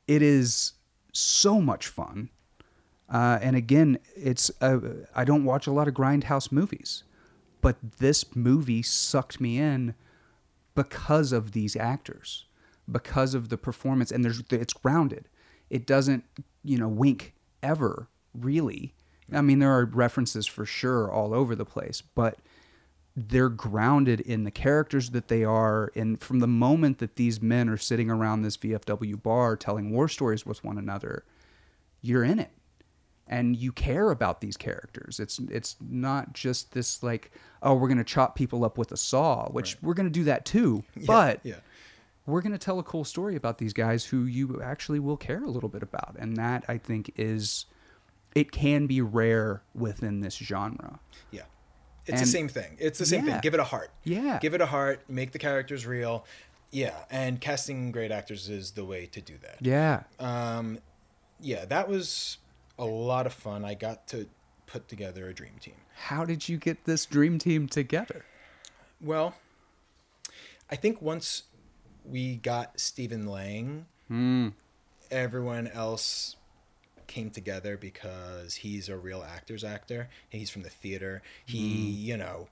It is so much fun. Uh, and again, it's I don't watch a lot of grindhouse movies, but this movie sucked me in because of these actors, because of the performance, and there's it's grounded. It doesn't you know wink ever really. I mean, there are references for sure all over the place, but they're grounded in the characters that they are and from the moment that these men are sitting around this VFW bar telling war stories with one another you're in it and you care about these characters it's it's not just this like oh we're going to chop people up with a saw which we're going to do that too but yeah. we're going to tell a cool story about these guys who you actually will care a little bit about and that i think is it can be rare within this genre Yeah. It's And- the same thing. It's the same Yeah. thing. Give it a heart. Yeah. Give it a heart. Make the characters real. Yeah. And casting great actors is the way to do that. yeah Um, yeah, that was a lot of fun. I got to put together a dream team. How did you get this dream team together? Well, I think once we got Stephen Lang, everyone else came together because he's a real actor's actor. He's from the theater. He, you know,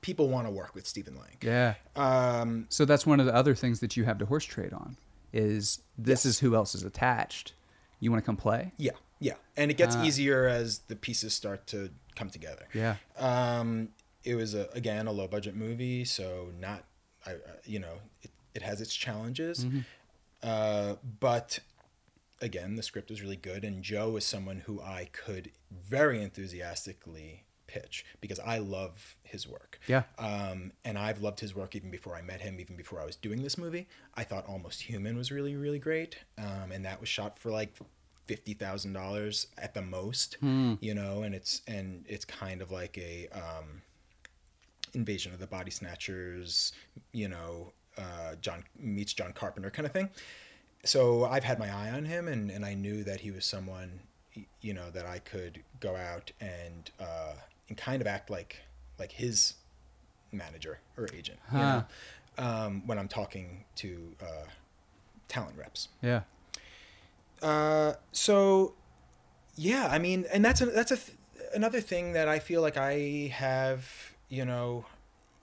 people want to work with Stephen Lang. Yeah. Um, So that's one of the other things that you have to horse trade on is this Yes. is who else is attached. You want to come play? yeah, yeah, and it gets Ah. easier as the pieces start to come together. Yeah. Um, it was a, again a low budget movie, so not, I, you know, it, it has its challenges, uh, but again, the script was really good, and Joe is someone who I could very enthusiastically pitch because I love his work. Yeah. Um, and I've loved his work even before I met him, even before I was doing this movie. I thought Almost Human was really, really great, um, and that was shot for like fifty thousand dollars at the most, you know. And it's and it's kind of like a um, Invasion of the Body Snatchers, you know, uh, John meets John Carpenter kind of thing. So I've had my eye on him, and, and I knew that he was someone, you know, that I could go out and uh, and kind of act like like his manager or agent, you know, um, when I'm talking to uh, talent reps. Yeah. Uh, so yeah, I mean, and that's a, that's a th- another thing that I feel like I have, you know,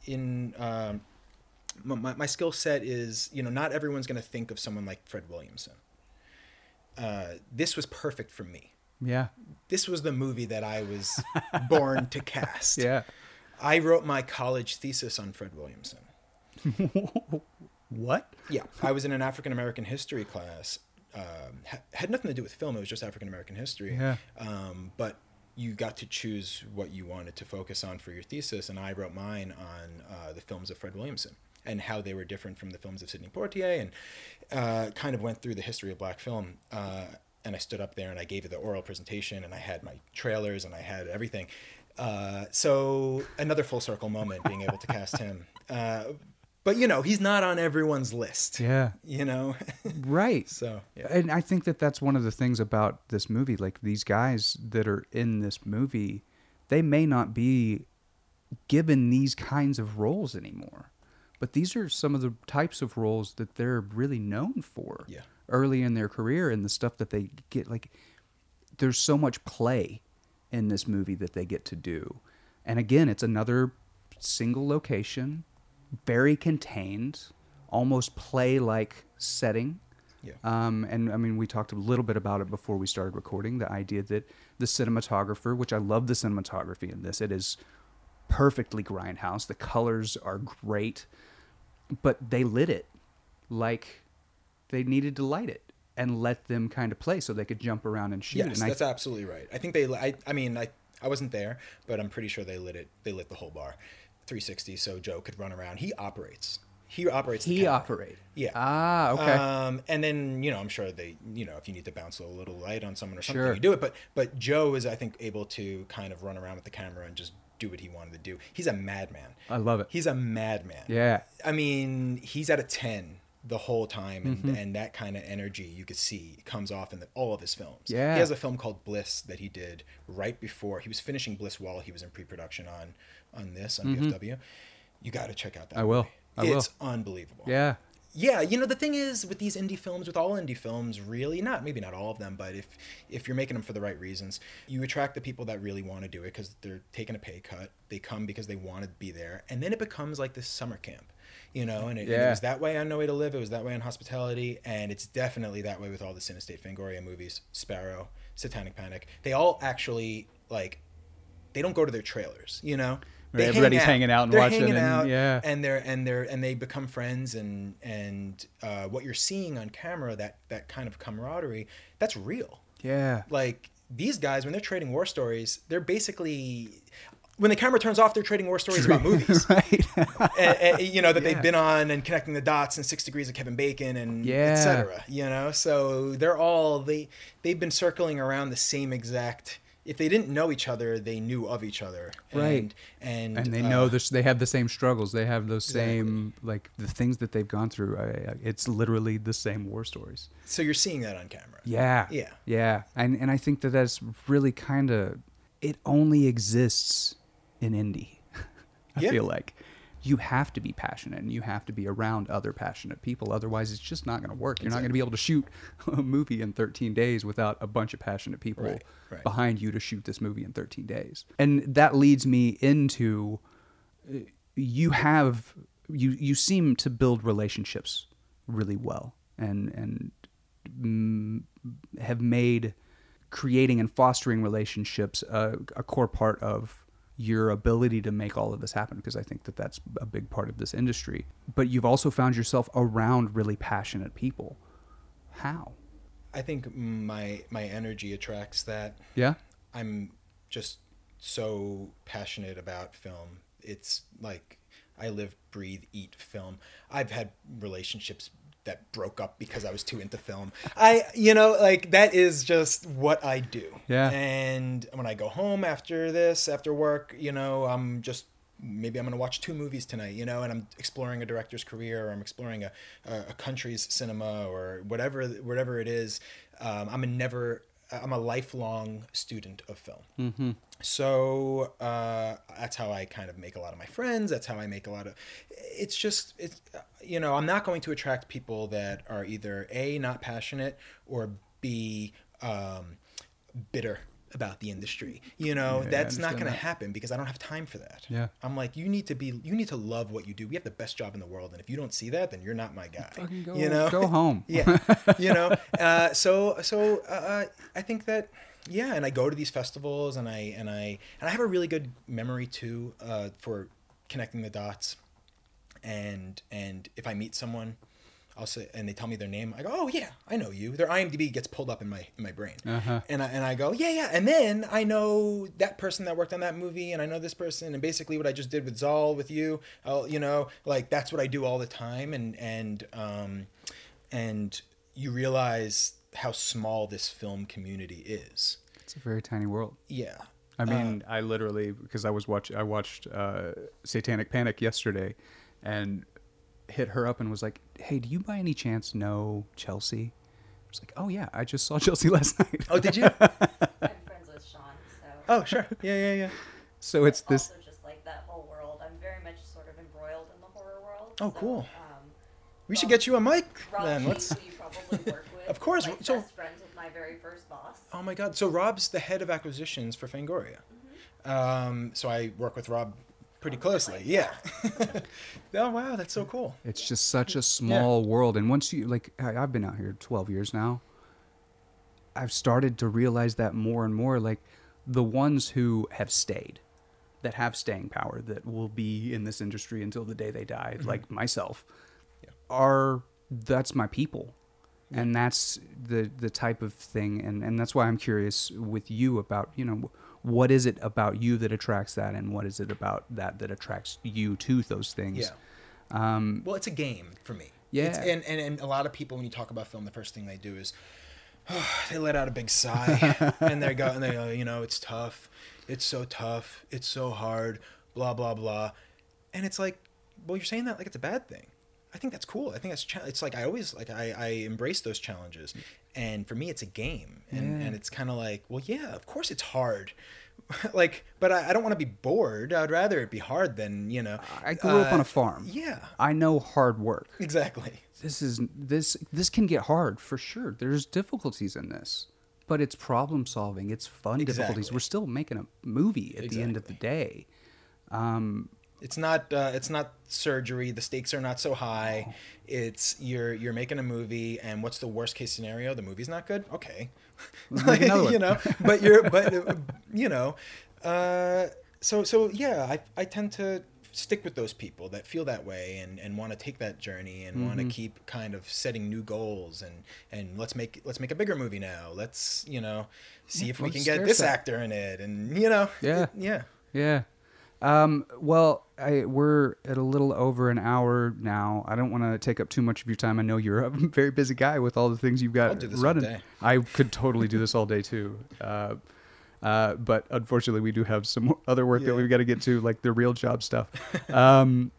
in um, my, my, skill set is, you know, not everyone's going to think of someone like Fred Williamson. Uh, this was perfect for me. Yeah. This was the movie that I was born to cast. Yeah. I wrote my college thesis on Fred Williamson. What? Yeah, I was in an African American history class um, ha- had nothing to do with film. It was just African American history. Yeah. Um, but you got to choose what you wanted to focus on for your thesis, and I wrote mine on uh, the films of Fred Williamson and how they were different from the films of Sidney Poitier, and uh, kind of went through the history of black film. Uh, and I stood up there and I gave it the oral presentation, and I had my trailers and I had everything. Uh, so another full circle moment, being able to cast him. Uh, but you know, he's not on everyone's list. Yeah. You know, Right. so yeah. And I think that that's one of the things about this movie. Like these guys that are in this movie, they may not be given these kinds of roles anymore. But these are some of the types of roles that they're really known for Yeah. early in their career and the stuff that they get. Like, there's so much play in this movie that they get to do. And again, it's another single location, very contained, almost play like setting. Yeah. Um, and I mean, we talked a little bit about it before we started recording. The idea that the cinematographer, which I love the cinematography in this, it is perfectly grindhouse. The colors are great, but they lit it like they needed to light it and let them kind of play so they could jump around and shoot. Yes, and that's absolutely right. I think they. I, I mean, I, I wasn't there, but I'm pretty sure they lit it. They lit the whole bar, 360, so Joe could run around. He operates. He operates. he camera. operated. Yeah. Ah, okay. Um, and then you know, I'm sure they, you know, if you need to bounce a little light on someone or something, Sure. you do it. But but Joe is, I think, able to kind of run around with the camera and just do what he wanted to do. He's a madman. I love it. He's a madman. Yeah. I mean, he's at a 10 the whole time, and, Mm-hmm. and that kind of energy you could see comes off in the, all of his films. Yeah. He has a film called Bliss that he did right before he was finishing Bliss while he was in pre-production on on this on VFW. You got to check out that. Mm-hmm. I will. movie. I will. it's unbelievable. Yeah. Yeah, you know the thing is with these indie films, with all indie films, really not maybe not all of them, but if if you're making them for the right reasons, you attract the people that really want to do it because they're taking a pay cut. They come because they want to be there, and then it becomes like this summer camp, you know. And it, and it was that way on No Way to Live. It was that way on Hospitality, and it's definitely that way with all the Cinestate Fangoria movies, Sparrow, Satanic Panic. They all actually like they don't go to their trailers, you know. Right, everybody's hang hanging out and They're watching hanging and- out, yeah. and they're and they're and they become friends and and uh, what you're seeing on camera that that kind of camaraderie that's real Yeah. like these guys when they're trading war stories they're basically when the camera turns off they're trading war stories about movies right. and, and, you know that Yeah. they've been on and connecting the dots and six degrees of kevin bacon and Yeah. etc you know so they're all they they've been circling around the same exact if they didn't know each other they knew of each other Right. and and, and they uh, know this they have the same struggles they have those Exactly. same like the things that they've gone through I, I, it's literally the same war stories so you're seeing that on camera yeah Yeah. yeah and and i think that that's really kind of it only exists in indie i Yeah. feel like you have to be passionate and you have to be around other passionate people otherwise it's just not going to work you're not going to be able to shoot a movie in 13 days without a bunch of passionate people Right, right. behind you to shoot this movie in 13 days and that leads me into uh, you have you you seem to build relationships really well and and mm, have made creating and fostering relationships a, a core part of your ability to make all of this happen because I think that that's a big part of this industry. But you've also found yourself around really passionate people. How? I think my my energy attracts that. Yeah. I'm just so passionate about film. It's like I live, breathe, eat film. I've had relationships that broke up because I was too into film. I, you know, like that is just what I do. Yeah. And when I go home after this, after work, you know, I'm just maybe I'm going to watch two movies tonight, you know, and I'm exploring a director's career or I'm exploring a, a, country's cinema or whatever, whatever it is. Um, I'm a never, I'm a lifelong student of film. Mm-hmm. So uh, that's how I kind of make a lot of my friends. That's how I make a lot of. It's just it's you know I'm not going to attract people that are either a not passionate or b um, bitter about the industry. You know Yeah, that's not going to that. happen because I don't have time for that. Yeah. I'm like you need to be you need to love what you do. We have the best job in the world, and if you don't see that, then you're not my guy. Fucking go, you know go home. yeah you know uh, so so uh, i think that yeah and i go to these festivals and i and i and i have a really good memory too uh, for connecting the dots and and if i meet someone I'll say, and they tell me their name. I go, oh yeah, I know you. Their IMDb gets pulled up in my in my brain, Uh-huh. and I and I go, yeah, yeah. And then I know that person that worked on that movie, and I know this person, and basically what I just did with Zal with you, I'll, you know, like that's what I do all the time, and and um, and you realize how small this film community is. It's a very tiny world. Yeah. I mean, I literally because I was watch I watched uh, Satanic Panic yesterday, and hit her up and was like, "Hey, do you by any chance know Chelsea?" I was like, "Oh yeah, I just saw Chelsea last night." Oh, did you? I'm friends with Sean, so. oh, sure. Yeah, yeah, yeah. so it's this. Also, just like that whole world, I'm very much sort of embroiled in the horror world. Oh, so, cool. Um, We should get you a mic Rob then. Let's. probably work with, Of course, Like so- best friends with my very first boss. Oh my God! So Rob's the head of acquisitions for Fangoria. Um, so I work with Rob pretty closely. Yeah. oh wow, that's so cool. It's just such a small world, and once you like, I- I've been out here twelve years now. I've started to realize that more and more. Like the ones who have stayed, that have staying power, that will be in this industry until the day they die, mm-hmm. like myself, Yeah. are that's my people, and that's the the type of thing, and and that's why I'm curious with you about you know what is it about you that attracts that, and what is it about that that attracts you to those things. Yeah. Um, Well, it's a game for me. Yeah. It's, and, and and a lot of people when you talk about film, the first thing they do is they let out a big sigh and they go and they go, you know, it's tough, it's so tough, it's so hard, blah blah blah, and it's like, well, you're saying that like it's a bad thing. I think that's cool. I think that's cha- it's like I always like I, I embrace those challenges, and for me it's a game, and Yeah. and it's kind of like, well, yeah, of course it's hard. like, but I, I don't want to be bored. I'd rather it be hard than you know. I grew up on uh, a farm. Yeah, I know hard work. exactly. This is this this can get hard for sure. There's difficulties in this, but it's problem solving. It's fun difficulties. We're still making a movie at the end of the day. Um, It's not uh, it's not surgery. The stakes are not so high. It's you're you're making a movie, and what's the worst case scenario? The movie's not good. Okay, Let's make another one. you know. But you're but uh, you know, uh, so so yeah. I I tend to stick with those people that feel that way and, and want to take that journey and want to Mm-hmm. keep kind of setting new goals and and let's make let's make a bigger movie now. Let's you know see if we can get this actor in it and you know Yeah. it- yeah. yeah. Um, well, I, we're at a little over an hour now. I don't want to take up too much of your time. I know you're a very busy guy with all the things you've got I'll do this all running. I could totally do this all day too. Uh, uh, but unfortunately, we do have some other work that we've got to get to, like the real job stuff. Um,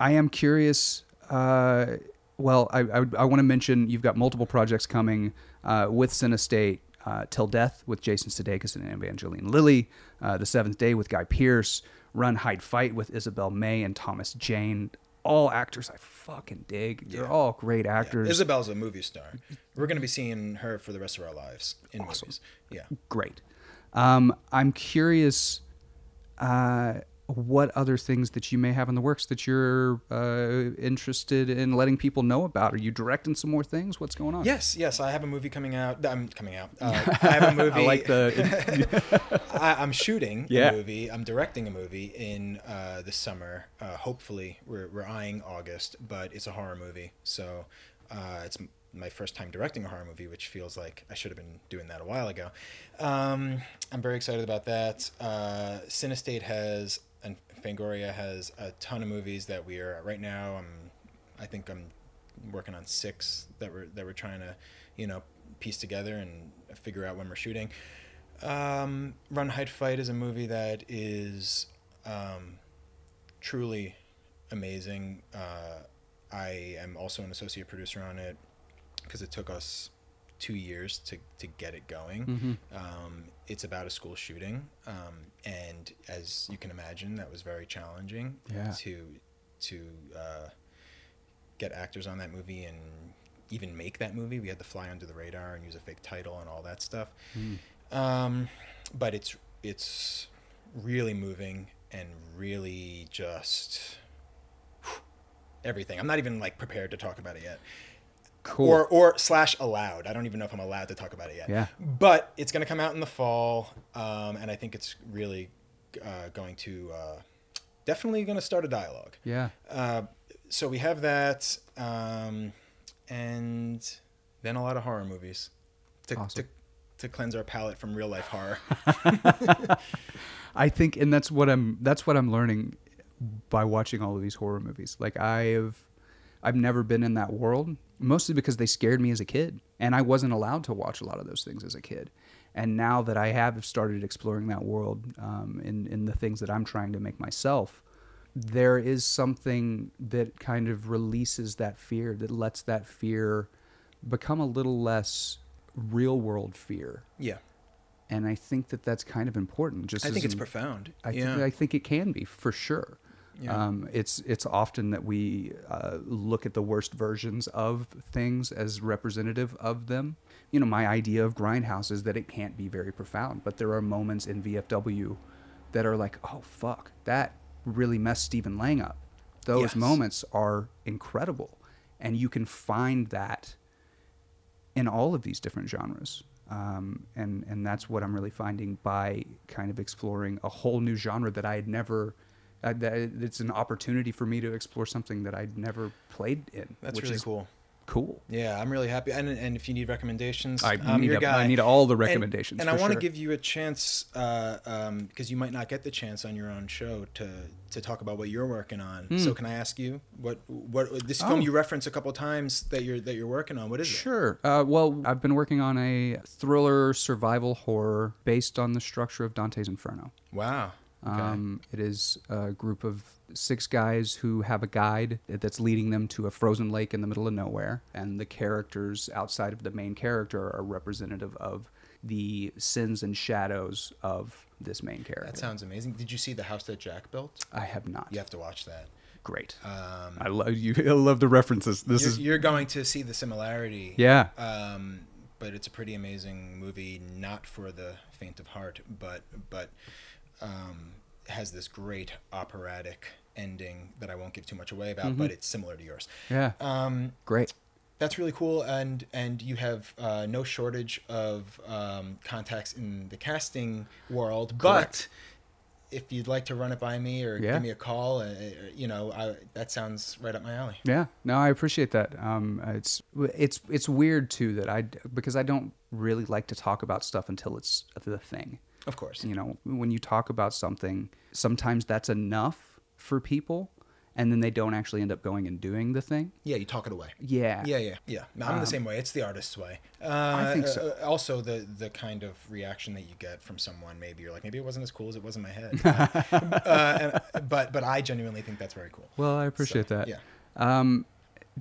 I am curious. Uh, well, I, I, I want to mention you've got multiple projects coming uh, with Cinestate. Uh, Till Death with Jason Sudeikis and Evangeline Lilly. Uh, the Seventh Day with Guy Pearce. Run, Hide, Fight with Isabel May and Thomas Jane. All actors I fucking dig. They're all great Yeah. actors. Isabel's a movie star. We're going to be seeing her for the rest of our lives in Awesome. movies. Yeah. great. Um, I'm curious uh, what other things that you may have in the works that you're uh, interested in letting people know about. Are you directing some more things? What's going on? Yes, yes. I have a movie coming out. I'm coming out. Uh, I have a movie. I like the. I, I'm shooting Yeah. a movie. I'm directing a movie in uh, this summer. Uh, hopefully, we're we're eyeing August, but it's a horror movie, so uh, it's my first time directing a horror movie, which feels like I should have been doing that a while ago. Um, I'm very excited about that. Uh, Cinestate has and Fangoria has a ton of movies that we are right now. I'm, I think I'm working on six that we're that we're trying to, you know, piece together and figure out when we're shooting. Um, Run Hide Fight is a movie that is um, truly amazing. Uh, I am also an associate producer on it because it took us two years to, to get it going. Mhm. Um, it's about a school shooting, um, and as you can imagine, that was very challenging Yeah. to to uh, get actors on that movie and even make that movie. We had to fly under the radar and use a fake title and all that stuff. Mm. Um, but it's it's really moving and really just everything. I'm not even like prepared to talk about it yet. Cool. Or or slash allowed. I don't even know if I'm allowed to talk about it yet. Yeah. But it's going to come out in the fall, um, and I think it's really uh, going to uh, definitely going to start a dialogue. yeah. Uh, so we have that. Um, and then a lot of horror movies to, Awesome. to, to cleanse our palate from real life horror. I think, and that's what I'm. That's what I'm learning by watching all of these horror movies. Like I have, I've never been in that world, mostly because they scared me as a kid, and I wasn't allowed to watch a lot of those things as a kid. And now that I have started exploring that world um, in in the things that I'm trying to make myself, there is something that kind of releases that fear, that lets that fear become a little less real world fear yeah, and I think that that's kind of important. Just I think it's in- profound. I, yeah. think, I think it can be for sure. Yeah. Um, it's it's often that we uh, look at the worst versions of things as representative of them. You know, my idea of Grindhouse is that it can't be very profound, but there are moments in VFW that are like, oh fuck, that really messed Stephen Lang up. Those Yes. moments are incredible, and you can find that in all of these different genres. Um, and and that's what I'm really finding by kind of exploring a whole new genre that I had never. It's an opportunity for me to explore something that I'd never played in. That's which really is cool. Cool. Yeah, I'm really happy. And and if you need recommendations, I I'm need your a- guy. I need all the recommendations, And, for I want sure. to give you a chance uh, um, because you might not get the chance on your own show to to talk about what you're working on. So can I ask you what what this film. Oh. you reference a couple times that you're that you're working on? What is it? Sure. Uh, well, I've been working on a thriller survival horror based on the structure of Dante's Inferno. Wow. Okay. Um, it is a group of six guys who have a guide that's leading them to a frozen lake in the middle of nowhere, and the characters outside of the main character are representative of the sins and shadows of this main character. that sounds amazing. Did you see the house that Jack built? I have not. You have to watch that. Great. Um, I love you. I love the references. This you're, is you're going to see the similarity. yeah. Um, but it's a pretty amazing movie, not for the faint of heart, but but um, has this great operatic ending that I won't give too much away about, but it's similar to yours. Yeah. Um, Great. that's really cool, and and you have uh, no shortage of um, contacts in the casting world, Correct. but. If you'd like to run it by me or Yeah. give me a call, uh, you know, I, that sounds right up my alley. Yeah, no, I appreciate that. Um, it's it's it's weird too that I because I don't really like to talk about stuff until it's the thing. Of course. You know, when you talk about something, sometimes that's enough for people, and then they don't actually end up going and doing the thing. Yeah, you talk it away. Yeah, Yeah, yeah, yeah. No, I'm Um, the same way. It's the artist's way. Uh, think so. uh, also, the the kind of reaction that you get from someone, maybe you're like, maybe it wasn't as cool as it was in my head. uh, and, but but I genuinely think that's very cool. Well, I appreciate So, that. Yeah. Um,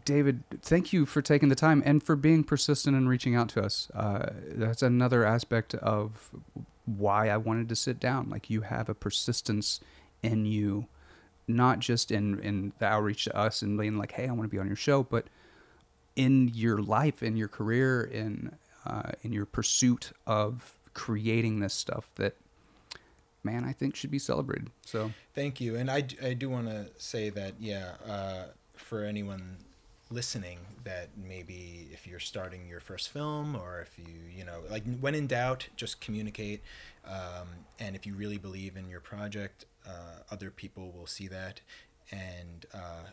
David, thank you for taking the time and for being persistent and reaching out to us. Uh, that's another aspect of why I wanted to sit down. Like you have a persistence in you, not just in in the outreach to us and being like, "Hey, I want to be on your show," but in your life, in your career, in uh, in your pursuit of creating this stuff that, man, I think should be celebrated. So Thank you. And I, I do want to say that, yeah, uh, for anyone listening, that maybe if you're starting your first film or if you, you know, like when in doubt, just communicate. Um, and if you really believe in your project, uh, other people will see that. And, uh,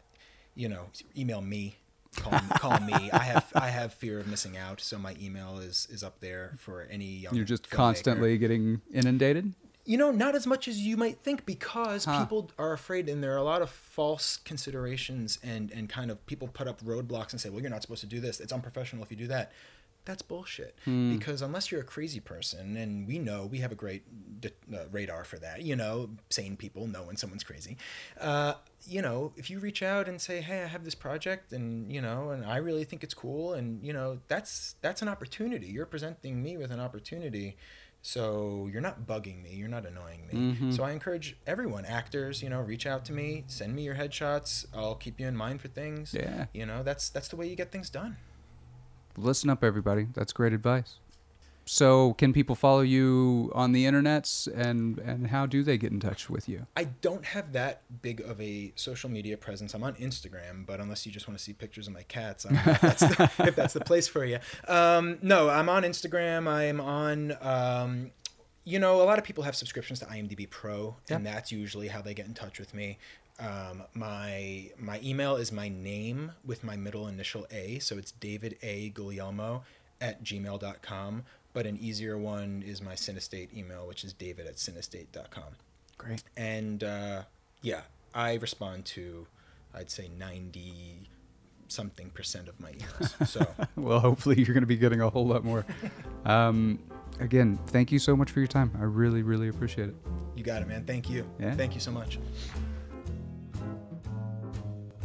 you know, email me. Call, call me. I have I have fear of missing out, so my email is is up there for any young. you're just filmmaker. constantly getting inundated. You know, not as much as you might think because Huh. people are afraid and there are a lot of false considerations and and kind of people put up roadblocks and say, "Well, you're not supposed to do this. It's unprofessional if you do that." That's bullshit. Hmm. Because unless you're a crazy person, and we know we have a great d- uh, radar for that, you know, sane people know when someone's crazy. Uh, you know, if you reach out and say, "Hey, I have this project, and you know, and I really think it's cool," and you know, that's that's an opportunity. You're presenting me with an opportunity. So you're not bugging me, you're not annoying me. Mhm. So I encourage everyone, actors, you know, reach out to me, send me your headshots. I'll keep you in mind for things. Yeah. You know, that's that's the way you get things done. Listen up, everybody. That's great advice. So, can people follow you on the internets, and and how do they get in touch with you? I don't have that big of a social media presence. I'm on Instagram, but unless you just want to see pictures of my cats, I don't know if that's the, if that's the place for you. Um, no, I'm on Instagram. I'm on. Um, you know, a lot of people have subscriptions to IMDb Pro, and that's usually how they get in touch with me. Um, my my email is my name with my middle initial A, so it's David A Guglielmo at gmail.com. But an easier one is my Cinestate email, which is david at cinestate.com. Great. And uh, yeah, I respond to, I'd say 90 something percent of my emails. So well, hopefully you're going to be getting a whole lot more. Um, again, thank you so much for your time. I really, really appreciate it. you got it, man. Thank you. Yeah. Thank you so much.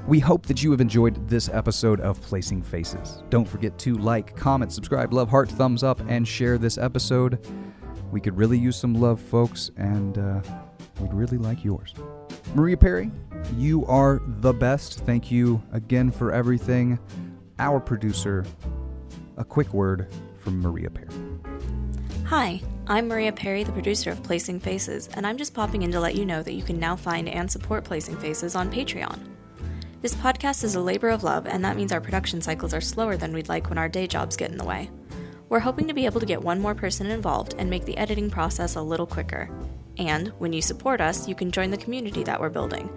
We hope that you have enjoyed this episode of Placing Faces. Don't forget to like, comment, subscribe, love, heart, thumbs up, and share this episode. We could really use some love, folks, and uh, we'd really like yours. Maria Perry, you are the best. Thank you again for everything. Our producer, a quick word from Maria Perry. Hi, I'm Maria Perry, the producer of Placing Faces, and I'm just popping in to let you know that you can now find and support Placing Faces on Patreon. This podcast is a labor of love, and that means our production cycles are slower than we'd like when our day jobs get in the way. We're hoping to be able to get one more person involved and make the editing process a little quicker. And when you support us, you can join the community that we're building,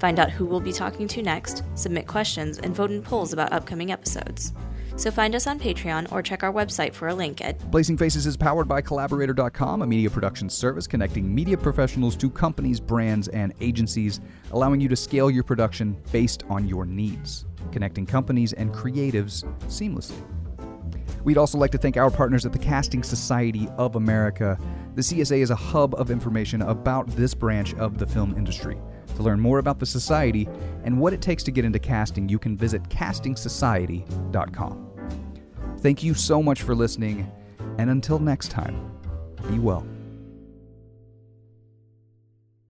find out who we'll be talking to next, submit questions, and vote in polls about upcoming episodes. So find us on Patreon or check our website for a link at Placing Faces is powered by Collaborator.com, a media production service connecting media professionals to companies, brands, and agencies, allowing you to scale your production based on your needs, connecting companies and creatives seamlessly. We'd also like to thank our partners at the Casting Society of America. The CSA is a hub of information about this branch of the film industry. To learn more about the society and what it takes to get into casting, you can visit castingsociety.com. Thank you so much for listening, and until next time, be well.